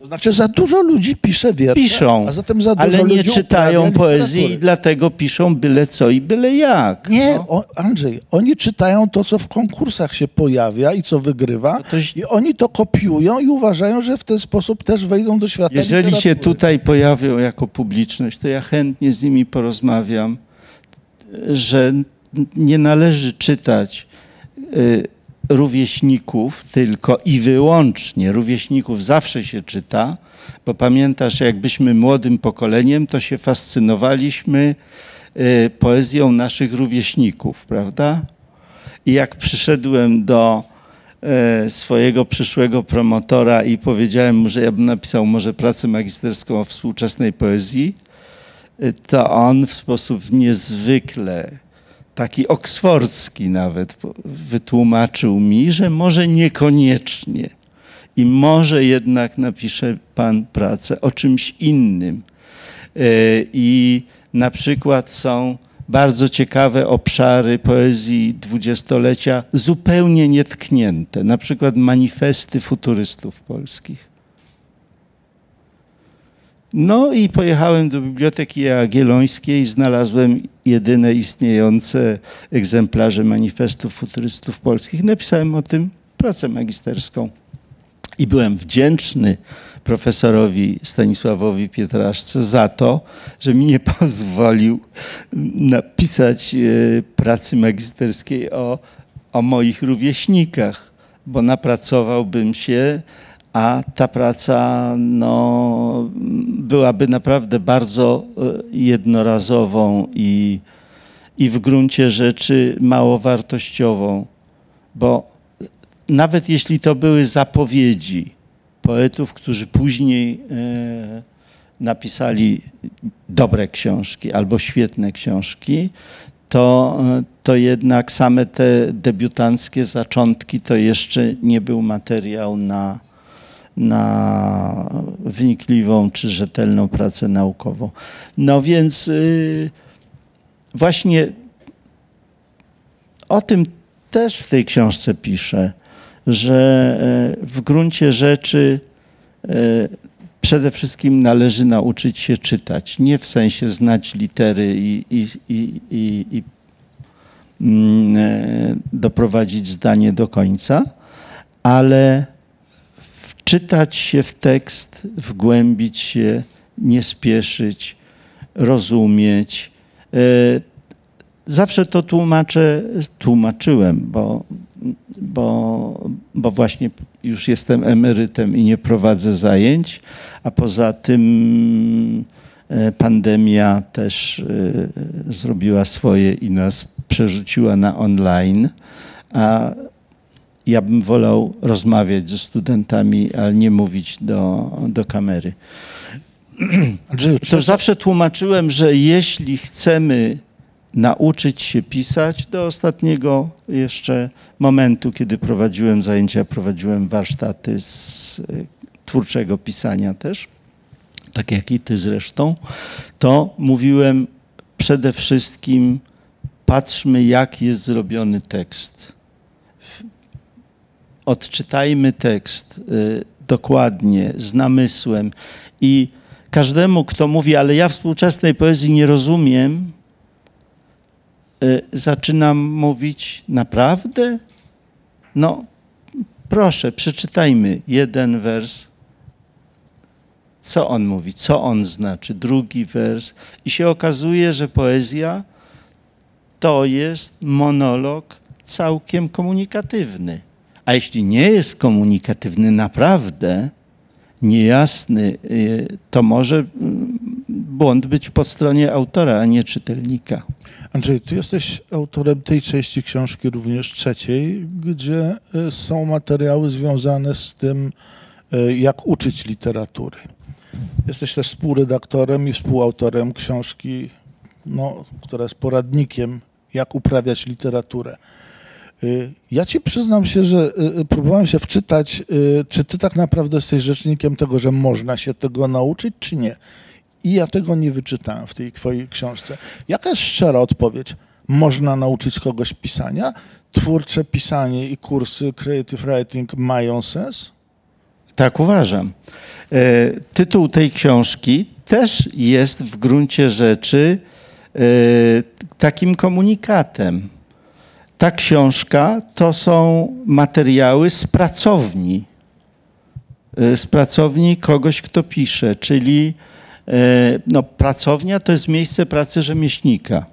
To znaczy za dużo ludzi pisze wiersze, Piszą, a zatem za dużo ale nie ludzi czytają uprawia poezji i dlatego piszą byle co i byle jak. Nie, No. o, Andrzej, oni czytają to, co w konkursach się pojawia i co wygrywa No to ś- i oni to kopiują i uważają, że w ten sposób też wejdą do świata Jeżeli się literatury. tutaj pojawią jako publiczność, to ja chętnie z nimi porozmawiam, że nie należy czytać y, rówieśników tylko i wyłącznie. Rówieśników zawsze się czyta, bo pamiętasz, jak byliśmy młodym pokoleniem, to się fascynowaliśmy y, poezją naszych rówieśników, prawda? I jak przyszedłem do e, swojego przyszłego promotora i powiedziałem mu, że ja bym napisał może pracę magisterską o współczesnej poezji, e, to on w sposób niezwykle, taki oksfordzki nawet, wytłumaczył mi, że może niekoniecznie i może jednak napisze pan pracę o czymś innym. E, I na przykład są bardzo ciekawe obszary poezji dwudziestolecia zupełnie nietknięte, na przykład manifesty futurystów polskich. No i pojechałem do Biblioteki Jagiellońskiej, znalazłem jedyne istniejące egzemplarze manifestów futurystów polskich. Napisałem o tym pracę magisterską. I byłem wdzięczny profesorowi Stanisławowi Pietraszce za to, że mi nie pozwolił napisać e, pracy magisterskiej o, o moich rówieśnikach, bo napracowałbym się, a ta praca no, byłaby naprawdę bardzo e, jednorazową i, i w gruncie rzeczy mało wartościową, bo nawet jeśli to były zapowiedzi poetów, którzy później e, napisali dobre książki albo świetne książki, to, e, to jednak same te debiutanckie zaczątki to jeszcze nie był materiał na, na wnikliwą czy rzetelną pracę naukową. No więc y, właśnie o tym też w tej książce piszę, że e, w gruncie rzeczy e, przede wszystkim należy nauczyć się czytać. Nie w sensie znać litery i, i, i, i, i mm, doprowadzić zdanie do końca, ale wczytać się w tekst, wgłębić się, nie spieszyć, rozumieć. E, Zawsze to tłumaczę, tłumaczyłem, bo bo, bo właśnie już jestem emerytem i nie prowadzę zajęć, a poza tym e, pandemia też e, zrobiła swoje i nas przerzuciła na online, a ja bym wolał rozmawiać ze studentami, ale nie mówić do, do kamery. Andrzeju, To zawsze tłumaczyłem, że jeśli chcemy nauczyć się pisać, do ostatniego jeszcze momentu, kiedy prowadziłem zajęcia, prowadziłem warsztaty z e, twórczego pisania też, tak jak i ty zresztą, to mówiłem przede wszystkim patrzmy, jak jest zrobiony tekst. Odczytajmy tekst y, dokładnie, z namysłem i każdemu, kto mówi, ale ja współczesnej poezji nie rozumiem, y, zaczynam mówić, naprawdę? No, proszę, przeczytajmy jeden wers. Co on mówi, co on znaczy, drugi wers. I się okazuje, że poezja to jest monolog całkiem komunikatywny. A jeśli nie jest komunikatywny naprawdę, niejasny, y, to może mm, błąd być po stronie autora, a nie czytelnika. Andrzej, ty jesteś autorem tej części książki, również trzeciej, gdzie y, są materiały związane z tym, y, jak uczyć literatury. Jesteś też współredaktorem i współautorem książki, no, która jest poradnikiem, jak uprawiać literaturę. Y, Ja ci przyznam się, że y, y, próbowałem się wczytać, czy ty tak naprawdę jesteś rzecznikiem tego, że można się tego nauczyć, czy nie. I ja tego nie wyczytałem w tej twojej książce. Jaka jest szczera odpowiedź? Można nauczyć kogoś pisania? Twórcze pisanie i kursy creative writing mają sens? Tak uważam. E, Tytuł tej książki też jest w gruncie rzeczy e, takim komunikatem. Ta książka to są materiały z pracowni, e, z pracowni kogoś, kto pisze, czyli e, no, pracownia to jest miejsce pracy rzemieślnika.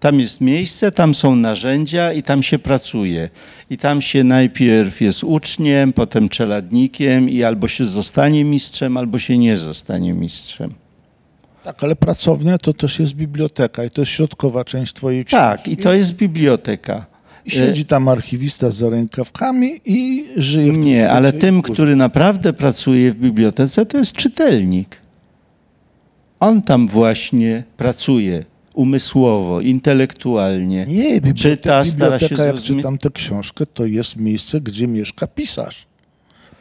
Tam jest miejsce, tam są narzędzia i tam się pracuje. I tam się najpierw jest uczniem, potem czeladnikiem i albo się zostanie mistrzem, albo się nie zostanie mistrzem. Tak, ale pracownia to też jest biblioteka i to jest środkowa część twojej książki. Tak, i to jest biblioteka. I siedzi tam archiwista z rękawkami i żyje w tym Nie, ale tym, i który naprawdę pracuje w bibliotece, to jest czytelnik. On tam właśnie pracuje umysłowo, intelektualnie. Nie, biblioteka, Czyta, stara się jak czytam tę książkę, to jest miejsce, gdzie mieszka pisarz.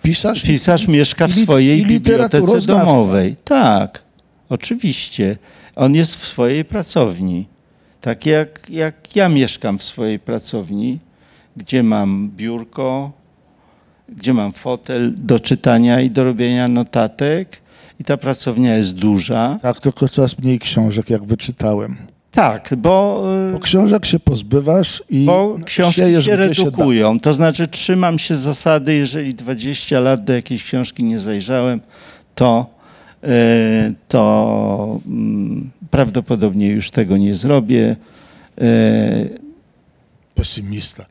Pisarz, i- Pisarz mieszka w i swojej i bibliotece domowej. Tak, oczywiście. On jest w swojej pracowni. Tak jak, jak ja mieszkam w swojej pracowni, gdzie mam biurko, gdzie mam fotel do czytania i do robienia notatek. I ta pracownia jest duża. Tak, tylko coraz mniej książek, jak wyczytałem. Tak, bo, Bo książek się pozbywasz i bo książki siejesz, się gdzie się redukują. To znaczy trzymam się zasady, jeżeli 20 lat do jakiejś książki nie zajrzałem, to, e, to mm, prawdopodobnie już tego nie zrobię. E, Pesymista.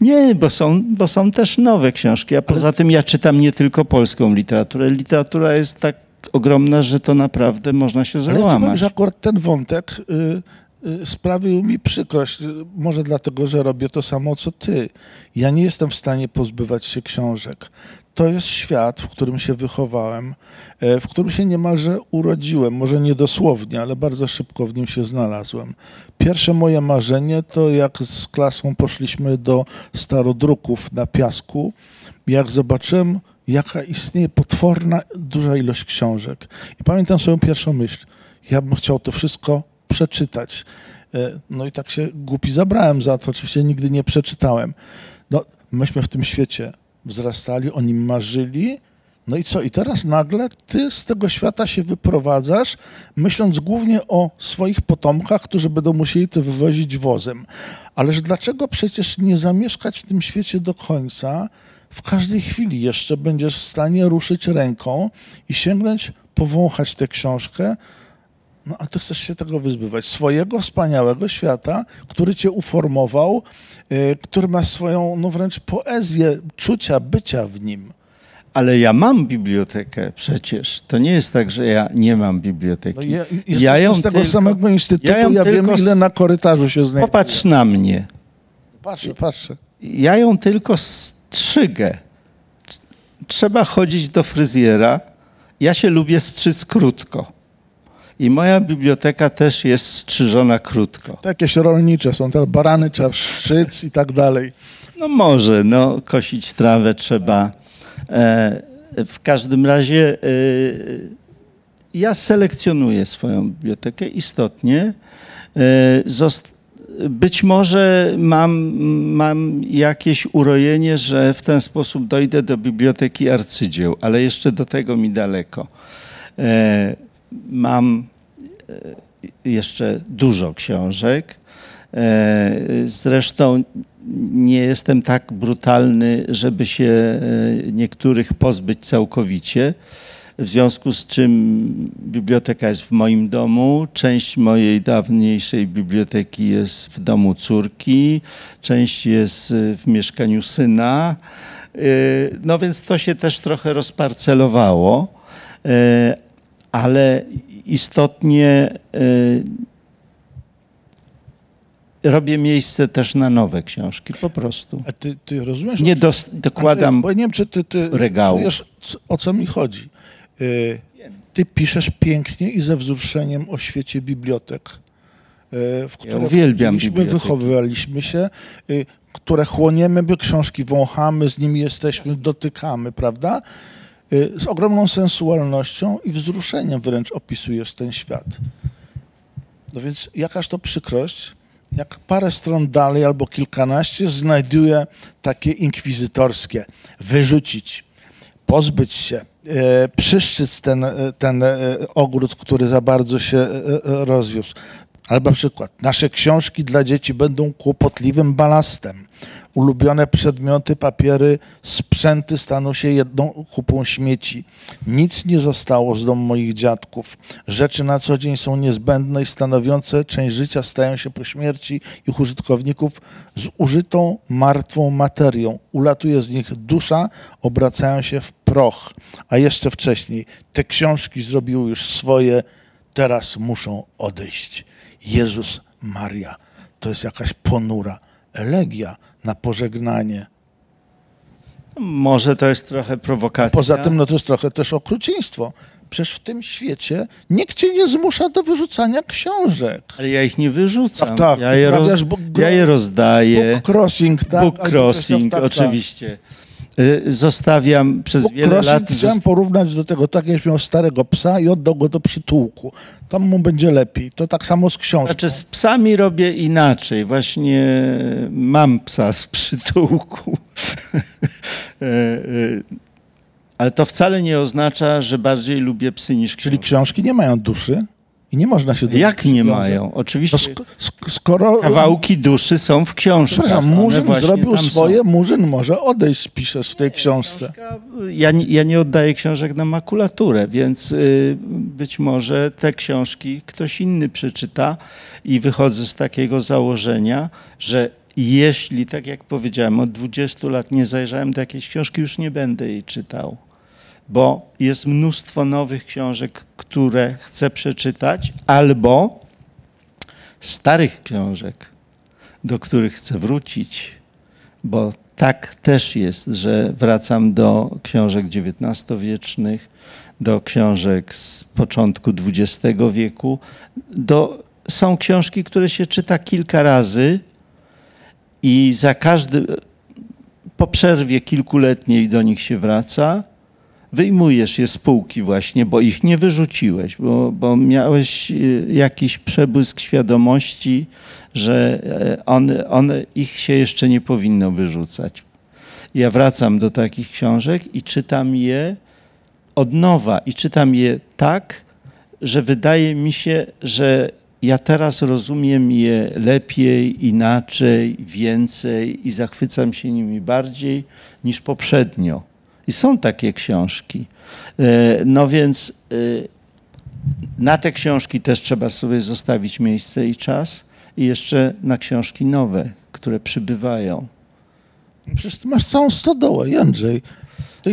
Nie, bo są, bo są też nowe książki, a poza tym ja czytam nie tylko polską literaturę. Literatura jest tak ogromna, że to naprawdę można się Ale załamać. że akurat ten wątek y, y, sprawił mi przykrość. Może dlatego, że robię to samo, co ty. Ja nie jestem w stanie pozbywać się książek. To jest świat, w którym się wychowałem, e, w którym się niemalże urodziłem. Może nie dosłownie, ale bardzo szybko w nim się znalazłem. Pierwsze moje marzenie to jak z klasą poszliśmy do starodruków na piasku, jak zobaczyłem, jaka istnieje potworna, duża ilość książek. I pamiętam swoją pierwszą myśl. Ja bym chciał to wszystko przeczytać. E, No i tak się głupi zabrałem za to. Oczywiście nigdy nie przeczytałem. No, myśmy w tym świecie wzrastali, o nim marzyli. No i co? I teraz nagle ty z tego świata się wyprowadzasz, myśląc głównie o swoich potomkach, którzy będą musieli to wywozić wozem. Ależ dlaczego przecież nie zamieszkać w tym świecie do końca? W każdej chwili jeszcze będziesz w stanie ruszyć ręką i sięgnąć, powąchać tę książkę, No a ty chcesz się tego wyzbywać. Swojego wspaniałego świata, który cię uformował, y, który ma swoją, no wręcz poezję czucia, bycia w nim. Ale ja mam bibliotekę przecież. To nie jest tak, że ja nie mam biblioteki. No, ja, ja ją z tego tylko- samego instytutu, ja ja, wiem, ile na korytarzu się znajduje. Popatrz na mnie. Patrzę, patrzę. Ja ją tylko strzygę. Trzeba chodzić do fryzjera. Ja się lubię strzyc krótko. I moja biblioteka też jest strzyżona krótko. Jakieś rolnicze są, te barany trzeba szyc i tak dalej. No może, no kosić trawę trzeba. E, w każdym razie e, ja selekcjonuję swoją bibliotekę istotnie. E, być może mam, mam jakieś urojenie, że w ten sposób dojdę do biblioteki arcydzieł, ale jeszcze do tego mi daleko. E, mam e, jeszcze dużo książek. E, Zresztą nie jestem tak brutalny, żeby się e, niektórych pozbyć całkowicie. W związku z czym biblioteka jest w moim domu, część mojej dawniejszej biblioteki jest w domu córki, część jest w mieszkaniu syna. No więc to się też trochę rozparcelowało, ale istotnie e, robię miejsce też na nowe książki, po prostu. A ty, ty rozumiesz? Nie o- dos- dokładam Andrzej, nie wiem, czy ty, ty regału. co- o co mi chodzi. Y, Ty piszesz pięknie i ze wzruszeniem o świecie bibliotek, y, w które uwielbiam wchodziliśmy, biblioteki. wychowywaliśmy się, które chłoniemy, by książki wąchamy, z nimi jesteśmy, dotykamy, prawda? Y, Z ogromną sensualnością i wzruszeniem wręcz opisujesz ten świat. No więc jakaż to przykrość, jak parę stron dalej albo kilkanaście znajduje takie inkwizytorskie, wyrzucić, pozbyć się, e, przyszczyc ten, e, ten ogród, który za bardzo się rozwiósł. Albo przykład, nasze książki dla dzieci będą kłopotliwym balastem. Ulubione przedmioty, papiery, sprzęty staną się jedną kupą śmieci. Nic nie zostało z domu moich dziadków. Rzeczy na co dzień są niezbędne i stanowiące część życia stają się po śmierci ich użytkowników zużytą, martwą materią. Ulatuje z nich dusza, obracają się w proch. A jeszcze wcześniej te książki zrobiły już swoje, teraz muszą odejść. Jezus Maria, to jest jakaś ponura elegia na pożegnanie. Może to jest trochę prowokacja. Poza tym, no to jest trochę też okrucieństwo. Przecież w tym świecie nikt cię nie zmusza do wyrzucania książek. Ale ja ich nie wyrzucam. Tak, tak, ja, je roz, book- ja je rozdaję. Book crossing, tak? Book crossing, tak, tak. oczywiście. Y, Zostawiam przez wiele lat. chciałem porównać do tego, tak jakbyś miał starego psa i oddał go do przytułku. Tam mu będzie lepiej. To tak samo z książką. Znaczy z psami robię inaczej. Właśnie mam psa z przytułku. E, e, Ale to wcale nie oznacza, że bardziej lubię psy niż Czyli książki. książki nie mają duszy i nie można się do Jak nie mają? Oczywiście sk- sk- skoro kawałki duszy są w książkach. Przepraszam, Murzyn zrobił tam są. swoje, Murzyn może odejść, piszesz w tej książce. Ja, nie- ja nie oddaję książek na makulaturę, więc y, być może te książki ktoś inny przeczyta i wychodzę z takiego założenia, że jeśli, tak jak powiedziałem, od 20 lat nie zajrzałem do jakiejś książki, już nie będę jej czytał. Bo jest mnóstwo nowych książek, które chcę przeczytać, albo starych książek, do których chcę wrócić, bo tak też jest, że wracam do książek XIX-wiecznych, do książek z początku XX wieku. Do, są książki, które się czyta kilka razy i za każdy, po przerwie kilkuletniej do nich się wraca. Wyjmujesz je z półki właśnie, bo ich nie wyrzuciłeś, bo, bo miałeś y, jakiś przebłysk świadomości, że one, one, ich się jeszcze nie powinno wyrzucać. Ja wracam do takich książek i czytam je od nowa i czytam je tak, że wydaje mi się, że ja teraz rozumiem je lepiej, inaczej, więcej i zachwycam się nimi bardziej niż poprzednio. I są takie książki. E, No więc e, na te książki też trzeba sobie zostawić miejsce i czas i jeszcze na książki nowe, które przybywają. Przecież ty masz całą stodołę, Jędrzej.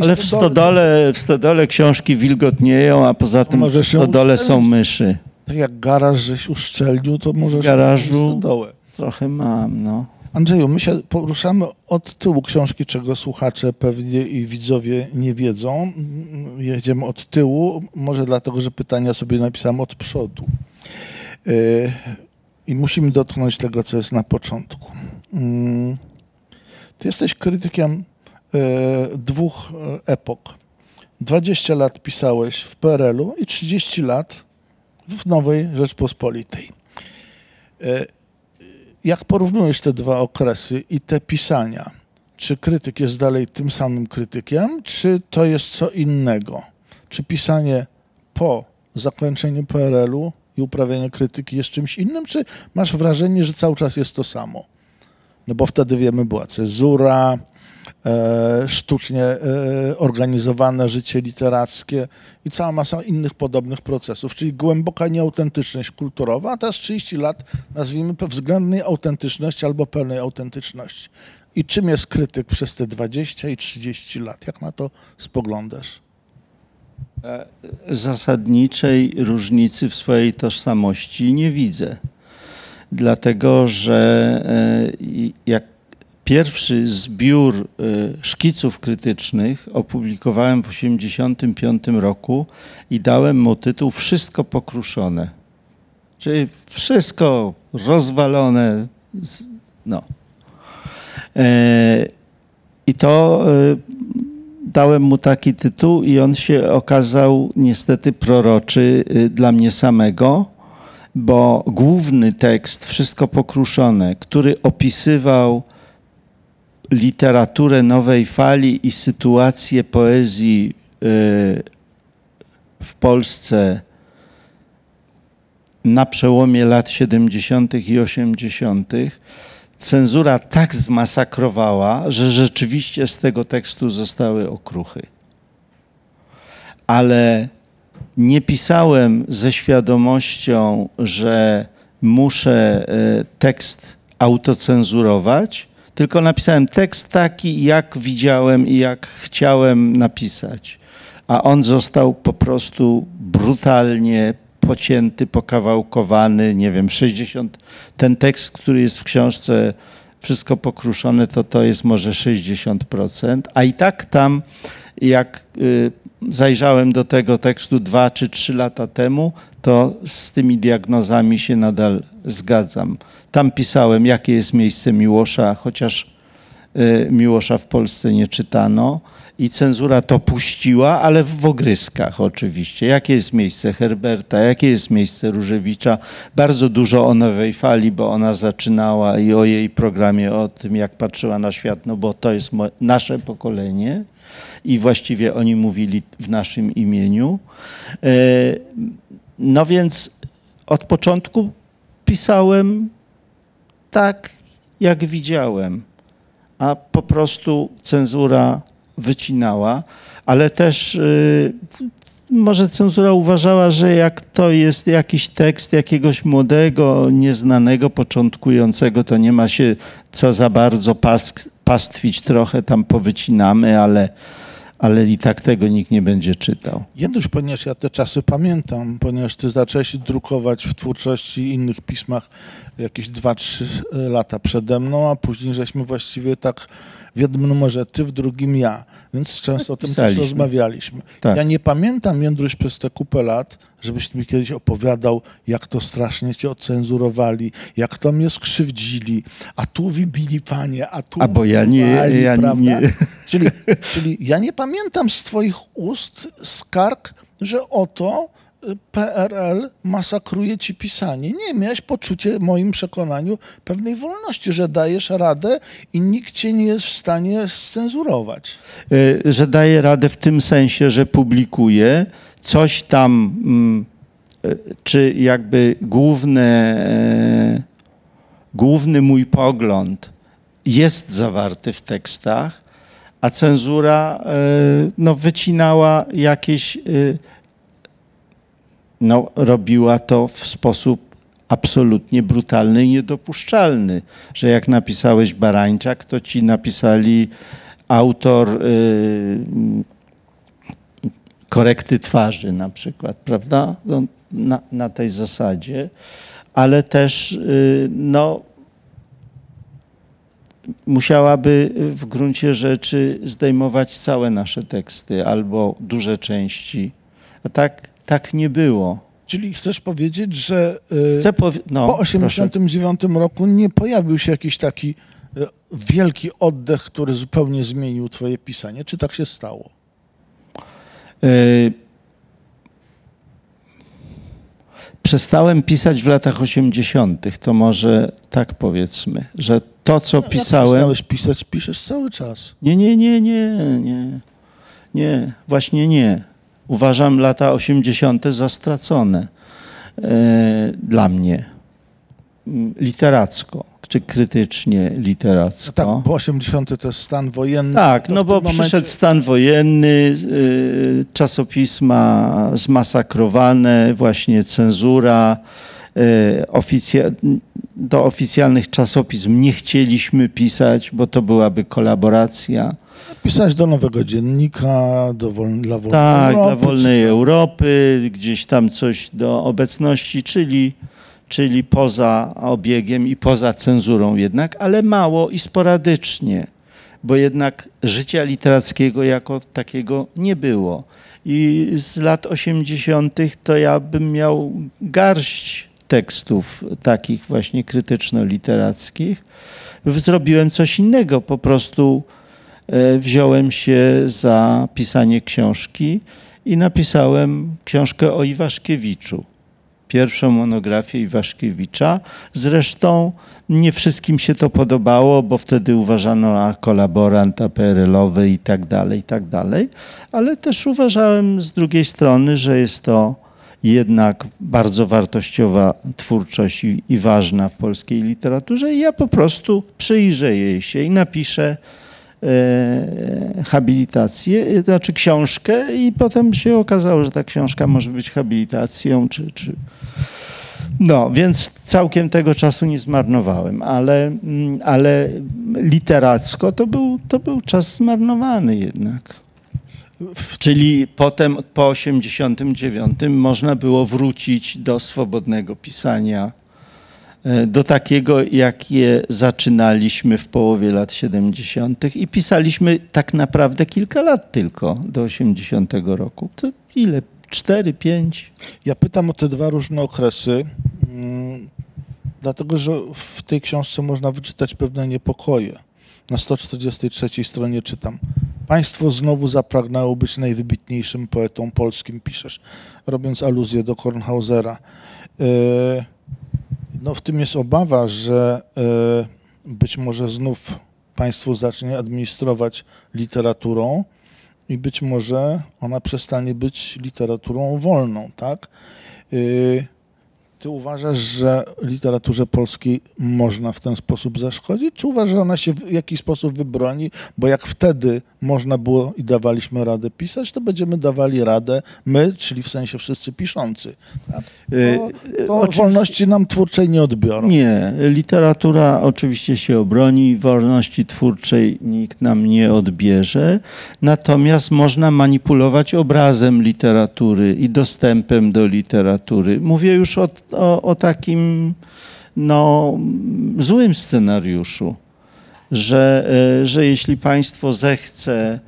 Ale w stodole, w stodole książki wilgotnieją, a poza tym w stodole są myszy. Tak jak garaż żeś uszczelnił, to możesz... garażu- mieć stodołę. Trochę mam, no. Andrzeju, my się poruszamy od tyłu książki, czego słuchacze pewnie i widzowie nie wiedzą. Jedziemy od tyłu, może dlatego, że pytania sobie napisałem od przodu. Yy, I musimy dotknąć tego, co jest na początku. Mm, Ty jesteś krytykiem yy, dwóch epok. 20 lat pisałeś w PRL-u i 30 lat w Nowej Rzeczpospolitej. Jak porównujesz te dwa okresy i te pisania, czy krytyk jest dalej tym samym krytykiem, czy to jest co innego? Czy pisanie po zakończeniu PRL-u i uprawianie krytyki jest czymś innym, czy masz wrażenie, że cały czas jest to samo? No bo wtedy wiemy, była cezura, sztucznie e, organizowane życie literackie i cała masa innych podobnych procesów, czyli głęboka nieautentyczność kulturowa, a teraz 30 lat, nazwijmy względnej autentyczności albo pełnej autentyczności. I czym jest krytyk przez te 20 i 30 lat? Jak na to spoglądasz? zasadniczej różnicy w swojej tożsamości nie widzę. Dlatego, że e, jak pierwszy zbiór e, szkiców krytycznych opublikowałem w 1985 roku i dałem mu tytuł Wszystko pokruszone. Czyli wszystko rozwalone. No. E, I to e, dałem mu taki tytuł i on się okazał niestety proroczy y, dla mnie samego, bo główny tekst, wszystko pokruszone, który opisywał literaturę nowej fali i sytuację poezji y, w Polsce na przełomie lat 70. i 80., cenzura tak zmasakrowała, że rzeczywiście z tego tekstu zostały okruchy. Ale nie pisałem ze świadomością, że muszę e, tekst autocenzurować, tylko napisałem tekst taki, jak widziałem i jak chciałem napisać. A on został po prostu brutalnie pocięty, pokawałkowany, nie wiem, 60. Ten tekst, który jest w książce Wszystko pokruszone, to to jest może 60%, a i tak tam, jak y, zajrzałem do tego tekstu dwa czy trzy lata temu, to z tymi diagnozami się nadal zgadzam. Tam pisałem, jakie jest miejsce Miłosza, chociaż y, Miłosza w Polsce nie czytano i cenzura to puściła, ale w ogryskach oczywiście. Jakie jest miejsce Herberta, jakie jest miejsce Różewicza. Bardzo dużo o Nowej Fali, bo ona zaczynała i o jej programie, o tym jak patrzyła na świat, no bo to jest nasze pokolenie i właściwie oni mówili w naszym imieniu. E, No więc od początku pisałem tak, jak widziałem, a po prostu cenzura wycinała, ale też y, może cenzura uważała, że jak to jest jakiś tekst jakiegoś młodego, nieznanego, początkującego, to nie ma się co za bardzo pastwić, trochę tam powycinamy, ale, ale i tak tego nikt nie będzie czytał. Jedność, ponieważ ja te czasy pamiętam, ponieważ ty zacząłeś drukować w twórczości i innych pismach jakieś 2-3 lata przede mną, a później żeśmy właściwie tak w jednym numerze ty, w drugim ja. Więc często o tym też rozmawialiśmy. Tak. Ja nie pamiętam, Jędruś, przez te kupę lat, żebyś mi kiedyś opowiadał, jak to strasznie cię ocenzurowali, jak to mnie skrzywdzili, a tu wybili panie, a tu A bo ja nie- ja prawda? nie- Czyli, czyli ja nie pamiętam z twoich ust skarg, że oto PRL masakruje ci pisanie. Nie, miałeś poczucie, w moim przekonaniu, pewnej wolności, że dajesz radę i nikt cię nie jest w stanie scenzurować. Y, że daje radę w tym sensie, że publikuje coś tam, mm, y, czy jakby główne, e, główny mój pogląd jest zawarty w tekstach, a cenzura e, no, wycinała jakieś e, no, robiła to w sposób absolutnie brutalny i niedopuszczalny, że jak napisałeś Barańczak, to ci napisali autor y, korekty twarzy na przykład, prawda? No, na, na tej zasadzie, ale też y, no, musiałaby w gruncie rzeczy zdejmować całe nasze teksty albo duże części. A tak, tak nie było. Czyli chcesz powiedzieć, że y, Chcę powie- no, po proszę. 1989 roku nie pojawił się jakiś taki y, wielki oddech, który zupełnie zmienił twoje pisanie? Czy tak się stało? Y, Przestałem pisać w latach 80., to może tak powiedzmy, że to, co No, pisałem. przestałeś pisać, piszesz cały czas. Nie, nie, nie, nie, nie. Nie, właśnie nie. Uważam lata 80. za stracone e, dla mnie. Literacko, czy krytycznie No literacko. tak, bo 80 to jest stan wojenny. Tak, no bo momencie- przyszedł stan wojenny, y, czasopisma zmasakrowane, właśnie cenzura. Y, Oficja- do oficjalnych czasopism nie chcieliśmy pisać, bo to byłaby kolaboracja. Pisać do nowego dziennika, do wol... dla wolnej Tak, Europy, dla wolnej czy- Europy, gdzieś tam coś do obecności, czyli, czyli poza obiegiem i poza cenzurą jednak, ale mało i sporadycznie, bo jednak życia literackiego jako takiego nie było. I z lat 80. to ja bym miał garść tekstów takich właśnie krytyczno-literackich. Zrobiłem coś innego, po prostu e, wziąłem się za pisanie książki i napisałem książkę o Iwaszkiewiczu. Pierwszą monografię Iwaszkiewicza. Zresztą nie wszystkim się to podobało, bo wtedy uważano a kolaborant, a PRL-owy i tak dalej, i tak dalej. Ale też uważałem z drugiej strony, że jest to jednak bardzo wartościowa twórczość i, i ważna w polskiej literaturze i ja po prostu przyjrzę jej się i napiszę e, habilitację, znaczy książkę i potem się okazało, że ta książka może być habilitacją, czy, czy... No, więc całkiem tego czasu nie zmarnowałem, ale, mm, ale literacko to był, to był czas zmarnowany jednak. Czyli potem po 89 można było wrócić do swobodnego pisania, e, do takiego, jakie zaczynaliśmy w połowie lat 70. i pisaliśmy tak naprawdę kilka lat tylko do 80 roku. To ile? 4, 5? Ja pytam o te dwa różne okresy, mm, dlatego że w tej książce można wyczytać pewne niepokoje. Na 143 stronie czytam. Państwo znowu zapragnęło być najwybitniejszym poetą polskim, piszesz, robiąc aluzję do Kornhausera. E, No, w tym jest obawa, że e, być może znów państwo zacznie administrować literaturą i być może ona przestanie być literaturą wolną, tak? Ty uważasz, że literaturze polskiej można w ten sposób zaszkodzić, czy uważasz, że ona się w jakiś sposób wybroni? Bo jak wtedy można było i dawaliśmy radę pisać, to będziemy dawali radę my, czyli w sensie wszyscy piszący. Tak? Y, To, y, oczywiście- wolności nam twórczej nie odbiorą. Nie, literatura oczywiście się obroni, wolności twórczej nikt nam nie odbierze, natomiast można manipulować obrazem literatury i dostępem do literatury. Mówię już o, o, o takim no, złym scenariuszu, że, e, że jeśli państwo zechce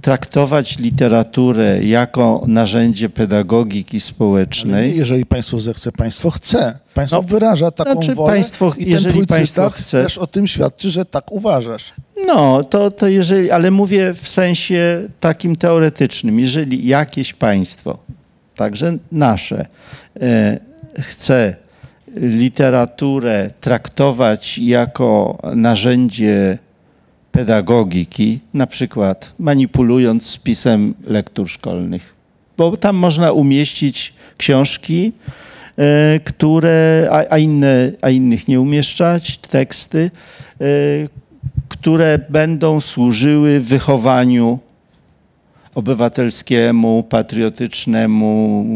traktować literaturę jako narzędzie pedagogiki społecznej, nie, jeżeli państwo zechce, państwo chce. Państwo No, wyraża taką znaczy wolę państwo- i ten jeżeli twój państwo chce- też o tym świadczy, że tak uważasz. No, to, to jeżeli, ale mówię w sensie takim teoretycznym. Jeżeli jakieś państwo, także nasze, e, chce literaturę traktować jako narzędzie pedagogiki, na przykład manipulując spisem lektur szkolnych, bo tam można umieścić książki, e, które, a, inne, a innych nie umieszczać, teksty, e, które będą służyły wychowaniu obywatelskiemu, patriotycznemu,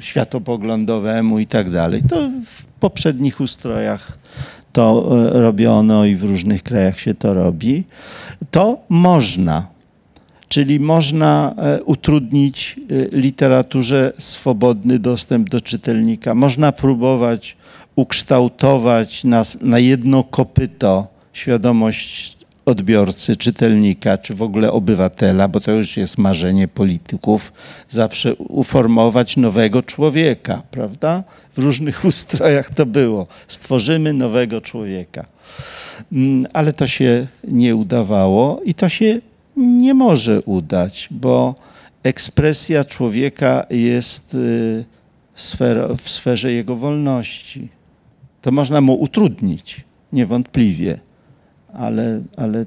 światopoglądowemu i tak dalej. To w poprzednich ustrojach to e, robiono i w różnych krajach się to robi. To można. Czyli można e, utrudnić e, literaturze swobodny dostęp do czytelnika. Można próbować ukształtować na, na jedno kopyto świadomość odbiorcy, czytelnika, czy w ogóle obywatela, bo to już jest marzenie polityków, zawsze uformować nowego człowieka, prawda? W różnych ustrojach to było. Stworzymy nowego człowieka. Mm, Ale to się nie udawało i to się nie może udać, bo ekspresja człowieka jest y, w sferze jego wolności. To można mu utrudnić, niewątpliwie, ale, ale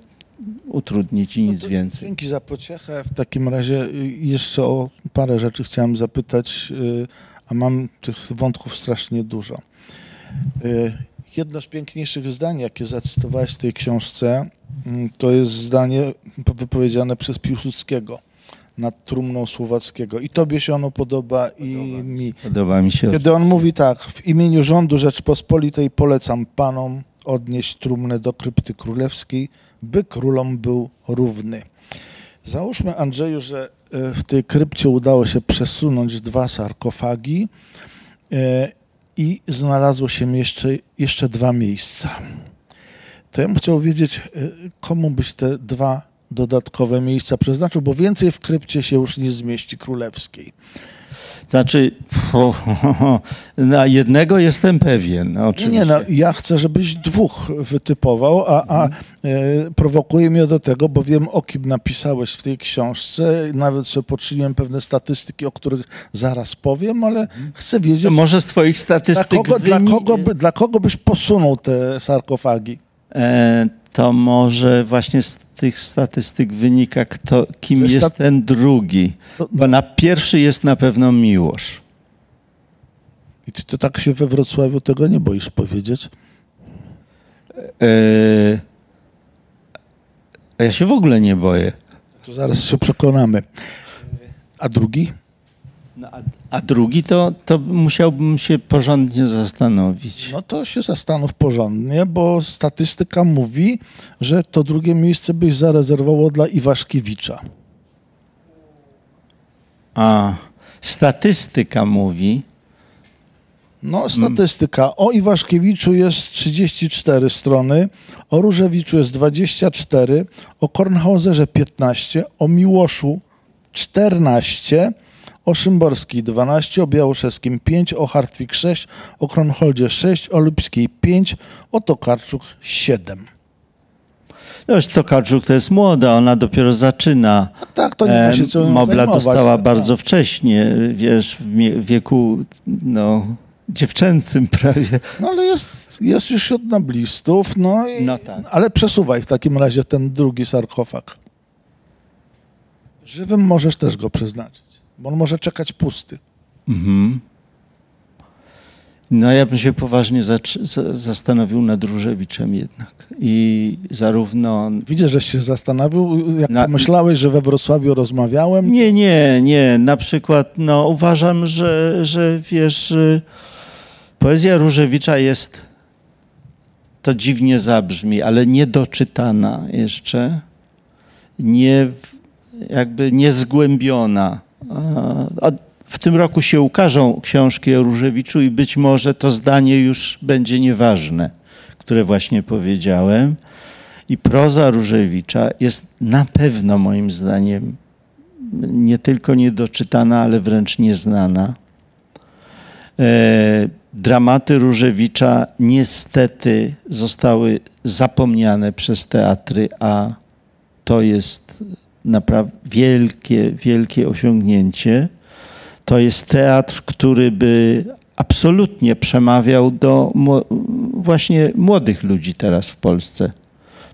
utrudnić i nic No więcej. Dzięki za pociechę. W takim razie y, jeszcze o parę rzeczy chciałem zapytać, y, a mam tych wątków strasznie dużo. Y, Jedno z piękniejszych zdań, jakie zacytowałeś w tej książce, mm, to jest zdanie wypowiedziane przez Piłsudskiego nad trumną Słowackiego. I tobie się ono podoba, i mi. Podoba mi się. Kiedy on mówi tak, w imieniu rządu Rzeczpospolitej polecam panom odnieść trumnę do krypty królewskiej, by królom był równy. Załóżmy, Andrzeju, że e, w tej krypcie udało się przesunąć dwa sarkofagi e, i znalazło się jeszcze, jeszcze dwa miejsca. To ja bym chciał wiedzieć, e, komu byś te dwa dodatkowe miejsca przeznaczył, bo więcej w krypcie się już nie zmieści królewskiej. Znaczy, na jednego jestem pewien. Nie, Oczywiście. nie, no, ja chcę, żebyś dwóch wytypował, a, a e, prowokuje mnie do tego, bo wiem o kim napisałeś w tej książce. Nawet sobie poczyniłem pewne statystyki, o których zaraz powiem, ale chcę wiedzieć, To może z twoich dla statystyk kogo, dla, kogo by, dla kogo byś posunął te sarkofagi. E, to może właśnie z tych statystyk wynika, kto, kim Ze jest ten drugi. To- Bo na pierwszy jest na pewno Miłosz. I ty to tak się we Wrocławiu tego nie boisz powiedzieć? A ja się w ogóle nie boję. To zaraz się przekonamy. A drugi? No, a, a drugi to, to musiałbym się porządnie zastanowić. No to się zastanów porządnie, bo statystyka mówi, że to drugie miejsce byś zarezerwował dla Iwaszkiewicza. A statystyka mówi, No, statystyka. O Iwaszkiewiczu jest 34 strony, o Różewiczu jest 24, o Kornhauserze 15, o Miłoszu 14, o Szymborskiej 12, o Białoszewskim 5, o Hartwig 6, o Kronholdzie 6, o Lubskiej 5, o Tokarczuk 7. no już Tokarczuk to jest młoda, ona dopiero zaczyna. Tak, to nie ma się co Mobla zajmować. dostała Tak, bardzo tak. wcześnie, wiesz, w wieku no, dziewczęcym prawie. No ale jest, jest już wśród noblistów, no, i, No tak. ale przesuwaj w takim razie ten drugi sarkofag. Żywym możesz też go przeznaczyć, bo on może czekać pusty. Mhm. No ja bym się poważnie zastanowił nad Różewiczem jednak. I zarówno... Widzę, że się zastanowił, jak Na- pomyślałeś, że we Wrocławiu rozmawiałem. Nie, nie, nie. Na przykład no, uważam, że, że wiesz, y, poezja Różewicza jest, to dziwnie zabrzmi, ale niedoczytana jeszcze, nie, jakby niezgłębiona. W tym roku się ukażą książki o Różewiczu i być może to zdanie już będzie nieważne, które właśnie powiedziałem. I proza Różewicza jest na pewno moim zdaniem nie tylko niedoczytana, ale wręcz nieznana. E, dramaty Różewicza niestety zostały zapomniane przez teatry, a to jest naprawdę wielkie, wielkie osiągnięcie. To jest teatr, który by absolutnie przemawiał do właśnie młodych ludzi teraz w Polsce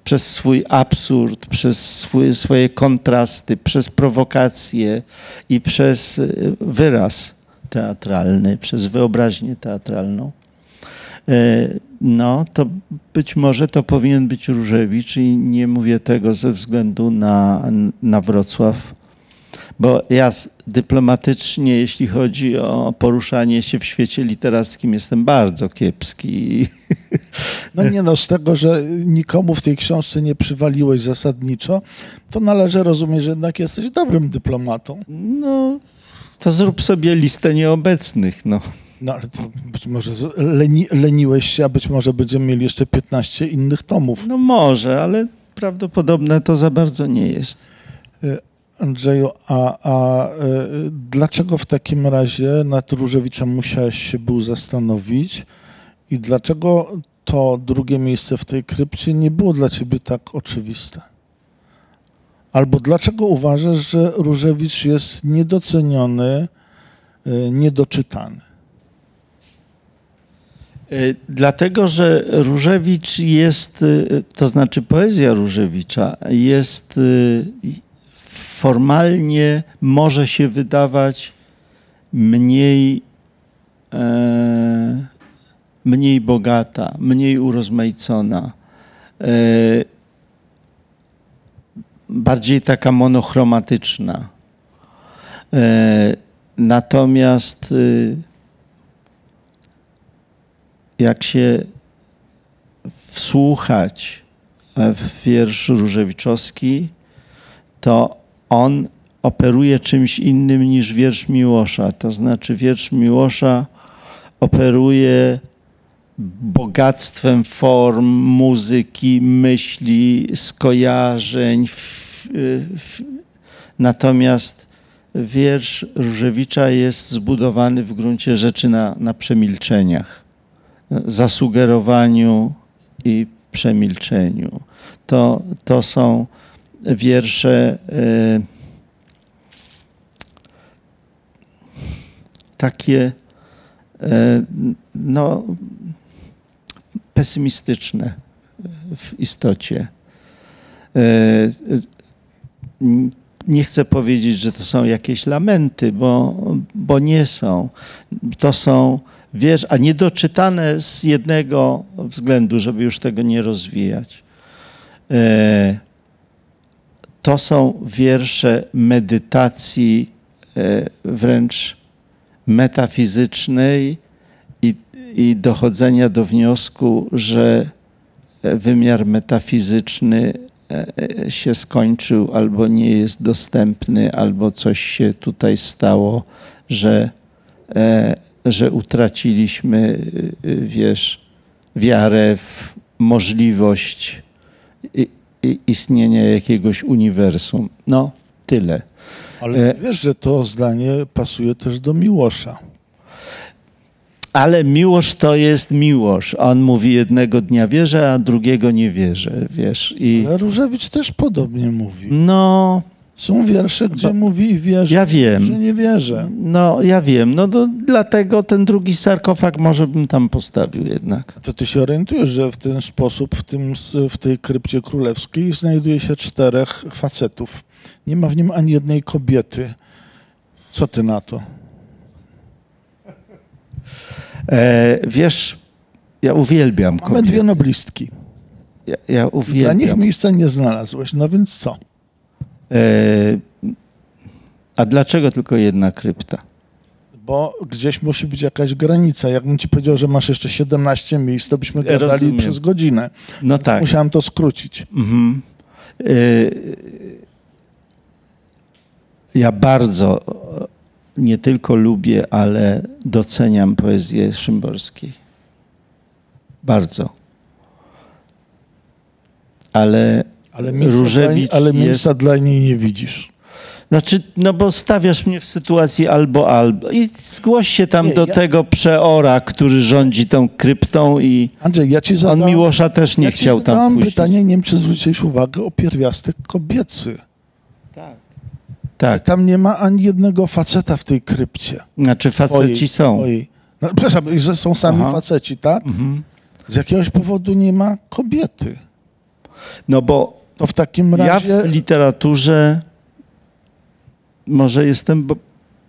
przez swój absurd, przez swój, swoje kontrasty, przez prowokacje i przez y, wyraz teatralny, przez wyobraźnię teatralną. E, No, to być może to powinien być Różewicz i nie mówię tego ze względu na, na Wrocław, Bo ja dyplomatycznie, jeśli chodzi o poruszanie się w świecie literackim, jestem bardzo kiepski. No nie no, z tego, że nikomu w tej książce nie przywaliłeś zasadniczo, to należy rozumieć, że jednak jesteś dobrym dyplomatą. No, to zrób sobie listę nieobecnych. No. No ale to być może leni, leniłeś się, a być może będziemy mieli jeszcze 15 innych tomów. no może, ale prawdopodobne to za bardzo nie jest. Andrzeju, a, a y, dlaczego w takim razie nad Różewiczem musiałeś się był zastanowić i dlaczego to drugie miejsce w tej krypcie nie było dla ciebie tak oczywiste? Albo dlaczego uważasz, że Różewicz jest niedoceniony, y, niedoczytany? Y, Dlatego, że Różewicz jest, y, to znaczy poezja Różewicza jest y, formalnie może się wydawać mniej, e, mniej bogata, mniej urozmaicona, e, bardziej taka monochromatyczna. E, Natomiast jak się wsłuchać w wiersz Różewiczowski, to on operuje czymś innym niż wiersz Miłosza. To znaczy wiersz Miłosza operuje bogactwem form, muzyki, myśli, skojarzeń. Natomiast wiersz Różewicza jest zbudowany w gruncie rzeczy na, na przemilczeniach zasugerowaniu i przemilczeniu. To, to są wiersze e, takie e, no, pesymistyczne w istocie. E, nie chcę powiedzieć, że to są jakieś lamenty, bo, bo nie są. To są wiesz, a niedoczytane z jednego względu, żeby już tego nie rozwijać. E, To są wiersze medytacji e, wręcz metafizycznej i, i dochodzenia do wniosku, że wymiar metafizyczny e, e, się skończył, albo nie jest dostępny, albo coś się tutaj stało, że, e, że utraciliśmy, y, y, wiesz, wiarę w możliwość istnienia jakiegoś uniwersum. No, tyle. Ale E- wiesz, że to zdanie pasuje też do Miłosza. Ale miłość to jest miłość. On mówi jednego dnia wierzę, a drugiego nie wierzę, wiesz. I Ale Różewicz też podobnie mówi. no, Są wiersze, gdzie mówi i wierzę, ja wiem. że nie wierzę. No, ja wiem. No to dlatego ten drugi sarkofag może bym tam postawił jednak. To ty się orientujesz, że w ten sposób w, tym, w tej krypcie królewskiej znajduje się czterech facetów. Nie ma w nim ani jednej kobiety. Co ty na to? E, wiesz, ja uwielbiam Mamy dwie kobiety. noblistki. Ja, ja Dla uwielbiam. nich miejsca nie znalazłeś. No więc co? E, a dlaczego tylko jedna krypta? Bo gdzieś musi być jakaś granica. Jakbym ci powiedział, że masz jeszcze 17 miejsc, to byśmy gadali rozumiem. przez godzinę. No tak. Musiałem to skrócić. Mhm. Y, Ja bardzo e, nie tylko lubię, ale doceniam poezję Szymborskiej. Bardzo. Ale, Ale miejsca, Różewicz dla, ale jest- miejsca dla niej nie widzisz. znaczy, no bo stawiasz mnie w sytuacji albo albo i zgłoś się tam Nie, do ja- tego przeora, który rządzi tą kryptą i Andrzej, ja ci on zadałem, Miłosza też nie ja ci chciał tam puścić. pytanie, nie wiem, czy zwróciłeś uwagę, o pierwiastek kobiecy. Tak. Tak, Tam nie ma ani jednego faceta w tej krypcie. znaczy faceci Twojej- są. twojej. No, przepraszam, że są sami Aha. faceci, tak? Mhm. Z jakiegoś powodu nie ma kobiety. No bo To w takim ja razie... w literaturze może jestem bo,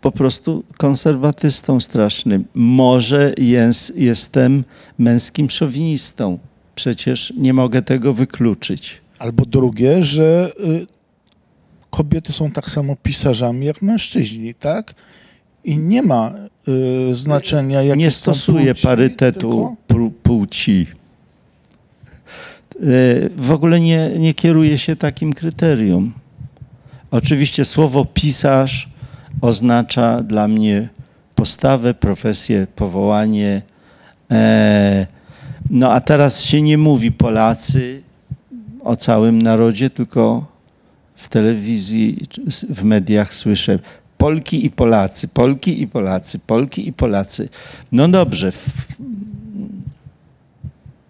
po prostu konserwatystą strasznym. Może jest, jestem męskim szowinistą. Przecież nie mogę tego wykluczyć. Albo drugie, że y, kobiety są tak samo pisarzami jak mężczyźni, tak? I nie ma y, znaczenia, jakie nie są stosuje płci, parytetu tylko- pł- płci. Y, W ogóle nie, nie kieruje się takim kryterium. Oczywiście słowo pisarz oznacza dla mnie postawę, profesję, powołanie. E, No a teraz się nie mówi Polacy o całym narodzie, tylko w telewizji, w mediach słyszę Polki i Polacy, Polki i Polacy, Polki i Polacy. No dobrze,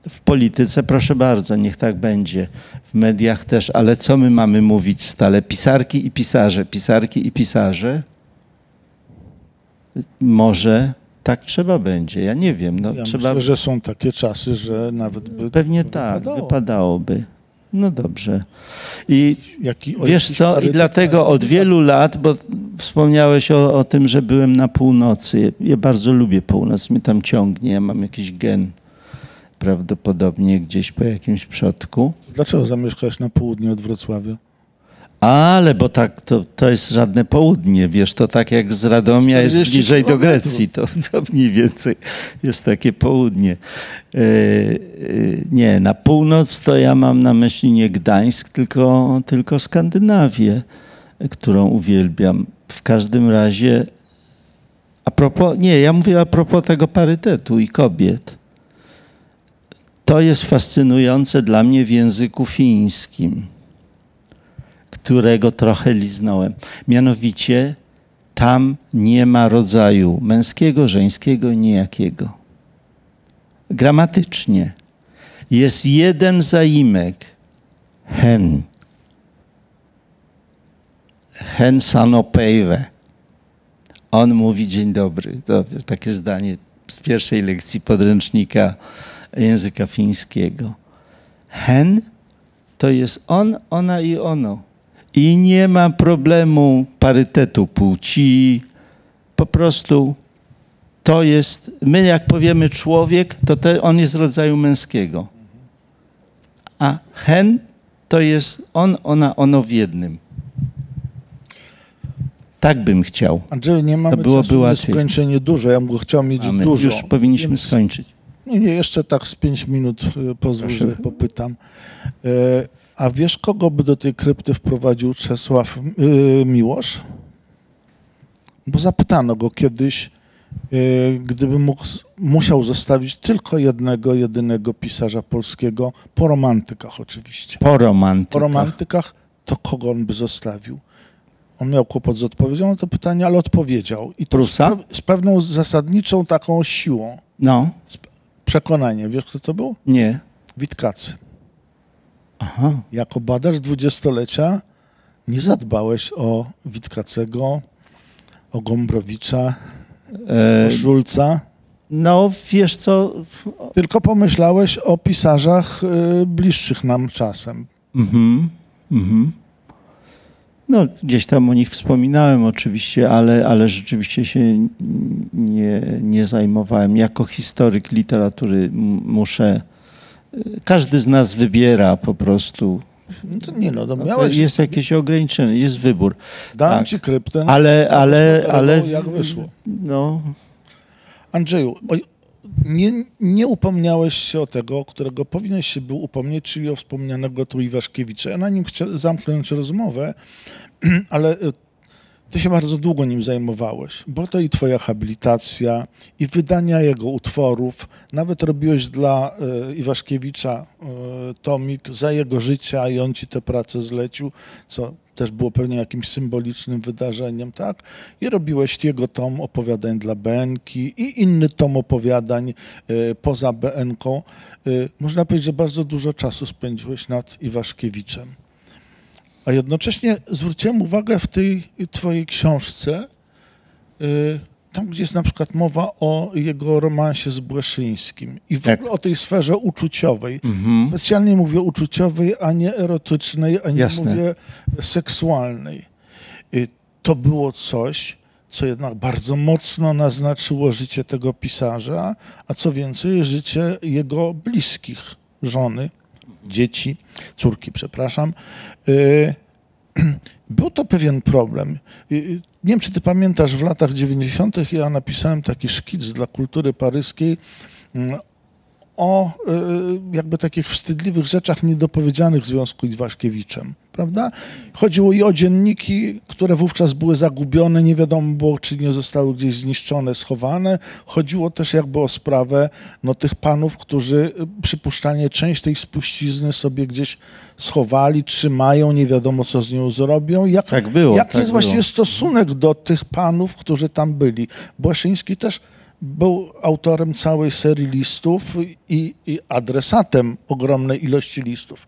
w, polityce proszę bardzo, niech tak będzie. W mediach też, ale co my mamy mówić stale? Pisarki i pisarze, pisarki i pisarze? Może tak trzeba będzie, ja nie wiem. No, Ja trzeba... myślę, że są takie czasy, że nawet by Pewnie tak, wypadało. wypadałoby. No dobrze. I Jaki, wiesz co, i dlatego od nawet wielu lat, bo wspomniałeś o, o tym, że byłem na północy. Ja bardzo lubię północ, mnie tam ciągnie, ja mam jakiś gen prawdopodobnie gdzieś po jakimś przodku. Dlaczego zamieszkałeś na południe od Wrocławia? Ale, bo tak, to, to jest żadne południe, wiesz, to tak jak z Radomia jest 40 bliżej do. Grecji, to, to mniej więcej jest takie południe. E, e, nie, na północ to ja mam na myśli nie Gdańsk, tylko, tylko Skandynawię, którą uwielbiam. W każdym razie, a propos, nie, ja mówię a propos tego parytetu i kobiet. To jest fascynujące dla mnie w języku fińskim którego trochę liznąłem. Mianowicie tam nie ma rodzaju męskiego, żeńskiego, niejakiego. Gramatycznie. Jest jeden zaimek. Hen. Hen sanopejwe. On mówi dzień dobry. To takie zdanie z pierwszej lekcji podręcznika języka fińskiego. Hen to jest on, ona i ono. I nie ma problemu parytetu płci. Po prostu to jest, my jak powiemy człowiek, to te, on jest rodzaju męskiego. A hen to jest on, ona, ono w jednym. Tak bym chciał. Andrzeju, nie mamy byłoby czasu łatwiej. nieskończenie dużo. Ja bym chciał mieć dużo. Już powinniśmy Więc- skończyć. Nie, nie, jeszcze tak z pięć minut y, pozwól, że popytam. E, A wiesz, kogo by do tej krypty wprowadził Czesław y, Miłosz? Bo zapytano go kiedyś, y, gdyby mógł, musiał zostawić tylko jednego, jedynego pisarza polskiego, po romantykach oczywiście. Po romantykach. Po romantykach, to kogo on by zostawił? On miał kłopot z odpowiedzią na to pytanie, ale odpowiedział. I to z, z pewną zasadniczą taką siłą, No, przekonaniem. Wiesz, kto to był? nie. Witkacy. Aha. Jako badacz dwudziestolecia nie zadbałeś o Witkacego, o Gombrowicza, E, o Szulca, no, wiesz co, tylko pomyślałeś o pisarzach y, bliższych nam czasem. Mhm, mhm. No, gdzieś tam o nich wspominałem oczywiście, ale, ale rzeczywiście się nie, nie zajmowałem. Jako historyk literatury muszę. Każdy z nas wybiera po prostu. No to nie no, no No, miałeś, Jest jakieś ograniczenie, jest wybór. dałem tak. ci kryptę, Ale, ale, ale jak wyszło. No, Andrzeju, nie, nie upomniałeś się o tego, którego powinieneś się był upomnieć, czyli o wspomnianego tu Iwaszkiewicza. Ja na nim chciałem zamknąć rozmowę, ale y, ty się bardzo długo nim zajmowałeś, bo to i twoja habilitacja, i wydania jego utworów. Nawet robiłeś dla y, Iwaszkiewicza y, tomik za jego życia i on ci tę pracę zlecił, co też było pewnie jakimś symbolicznym wydarzeniem, tak? I robiłeś jego tom opowiadań dla BNK i inny tom opowiadań y, poza BNK. Y, można powiedzieć, że bardzo dużo czasu spędziłeś nad Iwaszkiewiczem. A jednocześnie zwróciłem uwagę w tej twojej książce, y, tam gdzie jest na przykład mowa o jego romansie z Błeszyńskim i w Tak. ogóle o tej sferze uczuciowej. mhm. Specjalnie mówię uczuciowej, a nie erotycznej, a nie Jasne. mówię seksualnej. Y, To było coś, co jednak bardzo mocno naznaczyło życie tego pisarza, a co więcej, życie jego bliskich, żony, dzieci, córki, przepraszam. Był to pewien problem. Nie wiem, czy ty pamiętasz, w latach 90. ja napisałem taki szkic dla kultury paryskiej mm, o y, jakby takich wstydliwych rzeczach niedopowiedzianych w związku z Iwaszkiewiczem, prawda? Chodziło i o dzienniki, które wówczas były zagubione, nie wiadomo było, czy nie zostały gdzieś zniszczone, schowane. Chodziło też jakby o sprawę no, tych panów, którzy y, przypuszczalnie część tej spuścizny sobie gdzieś schowali, trzymają, nie wiadomo, co z nią zrobią. Jak, Tak było, Jaki tak jest właściwie było. stosunek do tych panów, którzy tam byli? Błaszyński też był autorem całej serii listów i, i adresatem ogromnej ilości listów.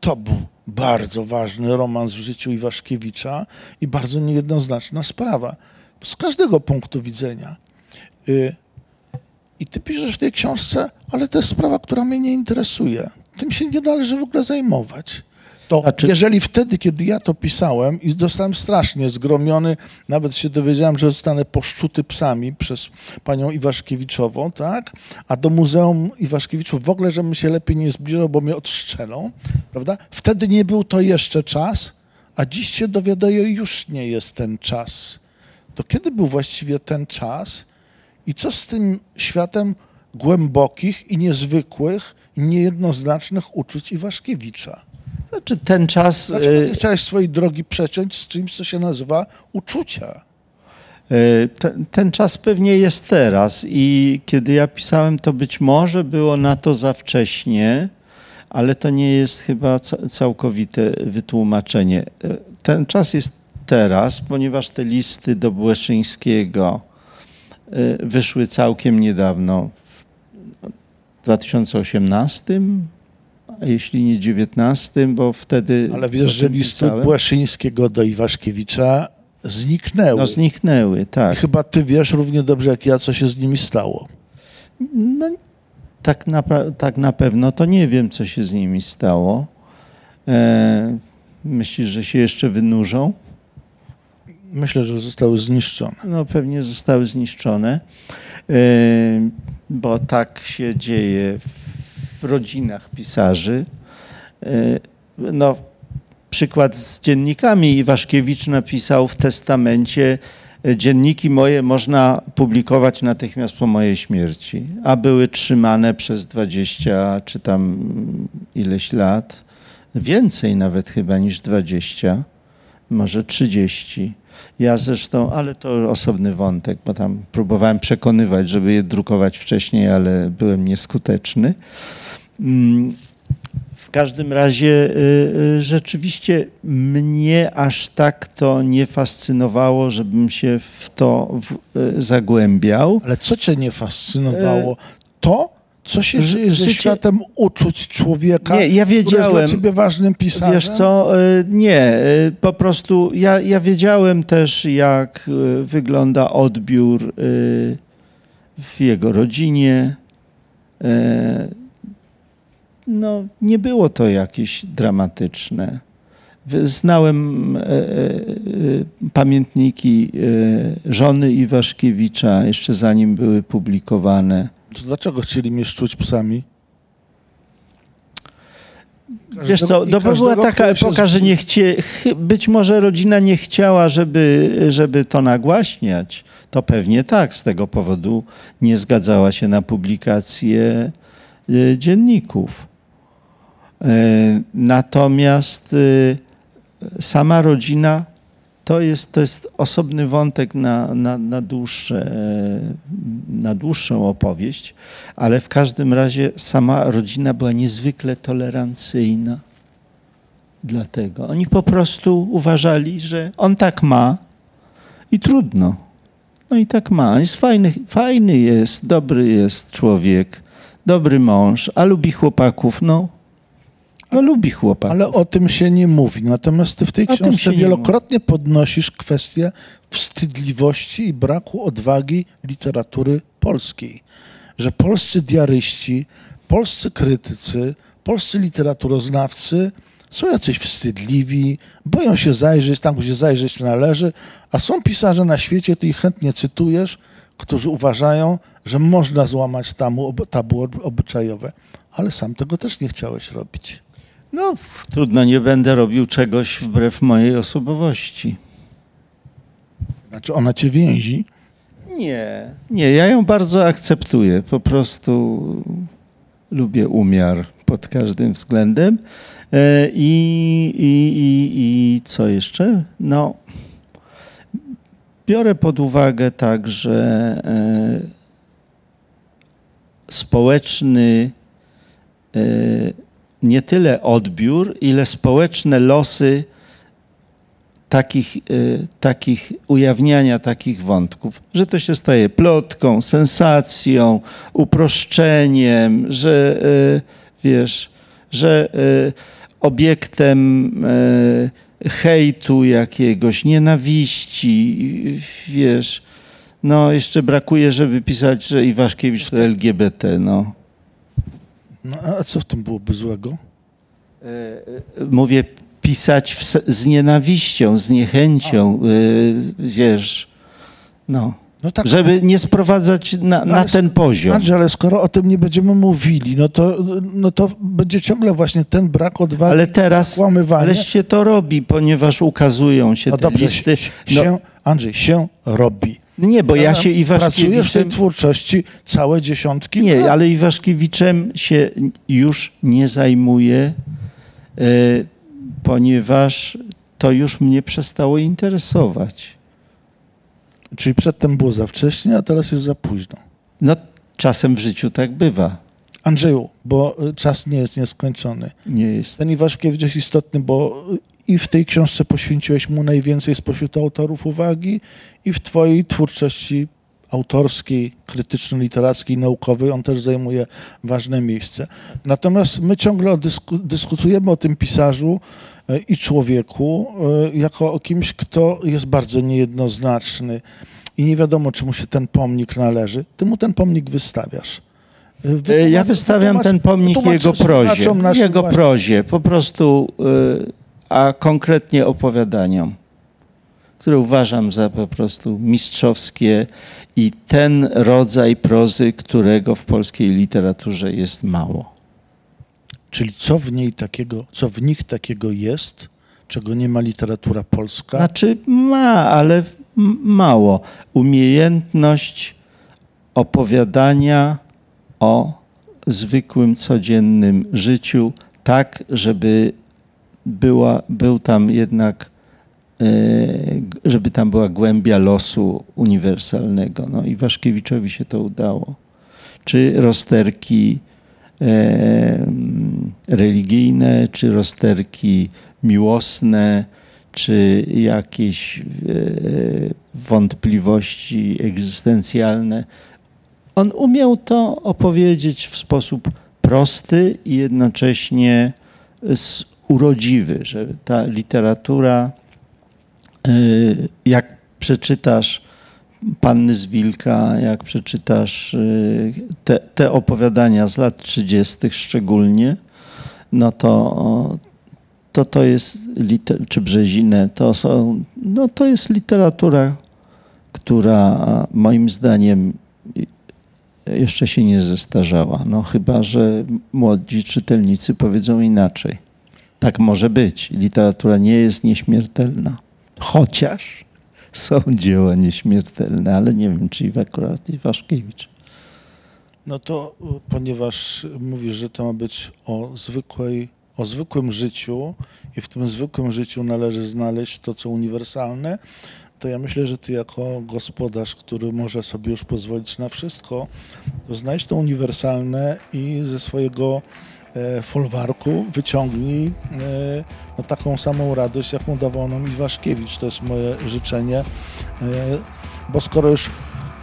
To był bardzo ważny romans w życiu Iwaszkiewicza i bardzo niejednoznaczna sprawa. Z każdego punktu widzenia. Y, I ty piszesz w tej książce, ale to jest sprawa, która mnie nie interesuje. Tym się nie należy w ogóle zajmować. To Znaczy- jeżeli wtedy, kiedy ja to pisałem i zostałem strasznie zgromiony, nawet się dowiedziałem, że zostanę poszczuty psami przez panią Iwaszkiewiczową, tak? A do Muzeum Iwaszkiewiczów w ogóle, żebym się lepiej nie zbliżał, bo mnie odstrzelą, prawda? Wtedy nie był to jeszcze czas, a dziś się dowiaduję, już nie jest ten czas. To kiedy był właściwie ten czas i co z tym światem głębokich i niezwykłych niejednoznacznych uczuć Iwaszkiewicza? Znaczy ten czas... Dlaczego e, nie chciałeś swojej drogi przeciąć z czymś, co się nazywa uczucia? E, Ten, ten czas pewnie jest teraz i kiedy ja pisałem, to być może było na to za wcześnie, ale to nie jest chyba ca- całkowite wytłumaczenie. E, Ten czas jest teraz, ponieważ te listy do Błeszyńskiego wyszły całkiem niedawno, w 2018, a jeśli nie 19, bo wtedy... Ale wiesz, że listy pisałem. Błaszyńskiego do Iwaszkiewicza zniknęły. No zniknęły, I tak. chyba ty wiesz równie dobrze jak ja, co się z nimi stało. No, tak, na, tak na pewno to nie wiem, co się z nimi stało. E, myślisz, że się jeszcze wynurzą? Myślę, że zostały zniszczone. No pewnie zostały zniszczone, e, bo tak się dzieje w, w rodzinach pisarzy. E, no, przykład z dziennikami. Iwaszkiewicz napisał w testamencie e, dzienniki moje można publikować natychmiast po mojej śmierci, a były trzymane przez 20 czy tam mm, ileś lat, więcej nawet chyba niż 20, może 30. Ja zresztą, ale to osobny wątek, bo tam próbowałem przekonywać, żeby je drukować wcześniej, ale byłem nieskuteczny. W każdym razie y, y, rzeczywiście mnie aż tak to nie fascynowało, żebym się w to w, y, zagłębiał. Ale co cię nie fascynowało? To, co się dzieje ze światem uczuć człowieka, Nie, ja który jest wiedziałem. dla ciebie ważnym pisarzem? Wiesz co, nie, po prostu ja, ja wiedziałem też, jak wygląda odbiór w jego rodzinie. No, nie było to jakieś dramatyczne. Znałem e, e, e, pamiętniki e, żony Iwaszkiewicza, jeszcze zanim były publikowane. To dlaczego chcieli mnie szczuć psami? Wiesz co, Każdego- i no bo była taka epoka, że nie chcie, być może rodzina nie chciała, żeby, żeby to nagłaśniać. To pewnie tak, z tego powodu nie zgadzała się na publikację dzienników. E, Natomiast y, sama rodzina to jest, to jest osobny wątek na, na, na, dłuższe, e, na dłuższą opowieść, ale w każdym razie sama rodzina była niezwykle tolerancyjna. Dlatego oni po prostu uważali, że on tak ma i trudno. No i tak ma. On Jest fajny, fajny jest, dobry jest człowiek, dobry mąż, a lubi chłopaków. No, no lubi chłopaków. Ale o tym się nie mówi. Natomiast ty w tej O książce wielokrotnie podnosisz kwestię wstydliwości i braku odwagi literatury polskiej. Że polscy diaryści, polscy krytycy, polscy literaturoznawcy są jacyś wstydliwi, boją się zajrzeć tam, gdzie zajrzeć należy, a są pisarze na świecie, ty ich chętnie cytujesz, którzy uważają, że można złamać tabu, tabu obyczajowe. Ale sam tego też nie chciałeś robić. No, trudno, nie będę robił czegoś wbrew mojej osobowości. Znaczy ona cię więzi. Nie, nie, ja ją bardzo akceptuję. Po prostu lubię umiar pod każdym względem. E, I, i, i, i co jeszcze? No, biorę pod uwagę także e, społeczny e, nie tyle odbiór, ile społeczne losy takich, y, takich ujawniania takich wątków, że to się staje plotką, sensacją, uproszczeniem, że y, wiesz, że y, obiektem hejtu jakiegoś, nienawiści, wiesz. No, jeszcze brakuje, żeby pisać, że Iwaszkiewicz to LGBT, no. No, a co w tym byłoby złego? E, mówię, pisać w, z nienawiścią, z niechęcią, y, wiesz, no, No tak, żeby nie sprowadzać na, na ale- ten poziom. Andrzej, ale skoro o tym nie będziemy mówili, no to, no to będzie ciągle właśnie ten brak odwagi, Ale teraz, się to robi, ponieważ ukazują się no te dobrze, listy. się, No, Andrzej, się robi. Nie, bo ja się Pracujesz w Iwaszkiewiczem... tej twórczości całe dziesiątki Nie, lat. ale Iwaszkiewiczem się już nie zajmuję, e, ponieważ to już mnie przestało interesować. Czyli przedtem było za wcześnie, a teraz jest za późno. No, czasem w życiu tak bywa. Andrzeju, bo y, czas nie jest nieskończony. Nie jest. Ten Iwaszkiewicz jest istotny, bo y, i w tej książce poświęciłeś mu najwięcej spośród autorów uwagi i w twojej twórczości autorskiej, krytyczno-literackiej, naukowej on też zajmuje ważne miejsce. Natomiast my ciągle dysku, dyskutujemy o tym pisarzu y, i człowieku jako o kimś, kto jest bardzo niejednoznaczny i nie wiadomo, czy mu się ten pomnik należy. Ty mu ten pomnik wystawiasz. E, Ja wystawiam ten pomnik jego prozie. Jego prozie, po prostu, y, a konkretnie opowiadaniom, które uważam za po prostu mistrzowskie i ten rodzaj prozy, którego w polskiej literaturze jest mało. Czyli co w niej takiego, co w nich takiego jest, czego nie ma literatura polska? Znaczy ma, ale mało. Umiejętność opowiadania o zwykłym, codziennym życiu, tak, żeby była, był tam jednak, e, żeby tam była głębia losu uniwersalnego. No i Waszkiewiczowi się to udało. Czy rozterki e, religijne, czy rozterki miłosne, czy jakieś e, wątpliwości egzystencjalne. On umiał to opowiedzieć w sposób prosty i jednocześnie s- urodziwy, że ta literatura, e, jak przeczytasz Panny z Wilka, jak przeczytasz e, te, te opowiadania z lat 30. szczególnie, no to, to to jest, czy Brzezinę, to są, no to jest literatura, która moim zdaniem jeszcze się nie zestarzała. No chyba, że młodzi czytelnicy powiedzą inaczej. Tak może być. Literatura nie jest nieśmiertelna. Chociaż są dzieła nieśmiertelne, ale nie wiem, czy akurat Iwaszkiewicz. No to y, ponieważ mówisz, że to ma być o zwykłej, o zwykłym życiu i w tym zwykłym życiu należy znaleźć to, co uniwersalne, to ja myślę, że ty jako gospodarz, który może sobie już pozwolić na wszystko, to znajdź to uniwersalne i ze swojego e, folwarku wyciągnij e, no, taką samą radość, jaką dawał nam Iwaszkiewicz. To jest moje życzenie, e, bo skoro już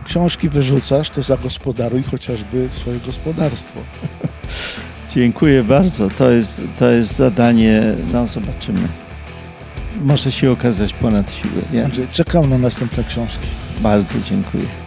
książki wyrzucasz, to zagospodaruj chociażby swoje gospodarstwo. Dziękuję bardzo. To jest, to jest zadanie, no zobaczymy. Może się okazać ponad siłę. Ja Andrzej, czekam na następne książki. bardzo dziękuję.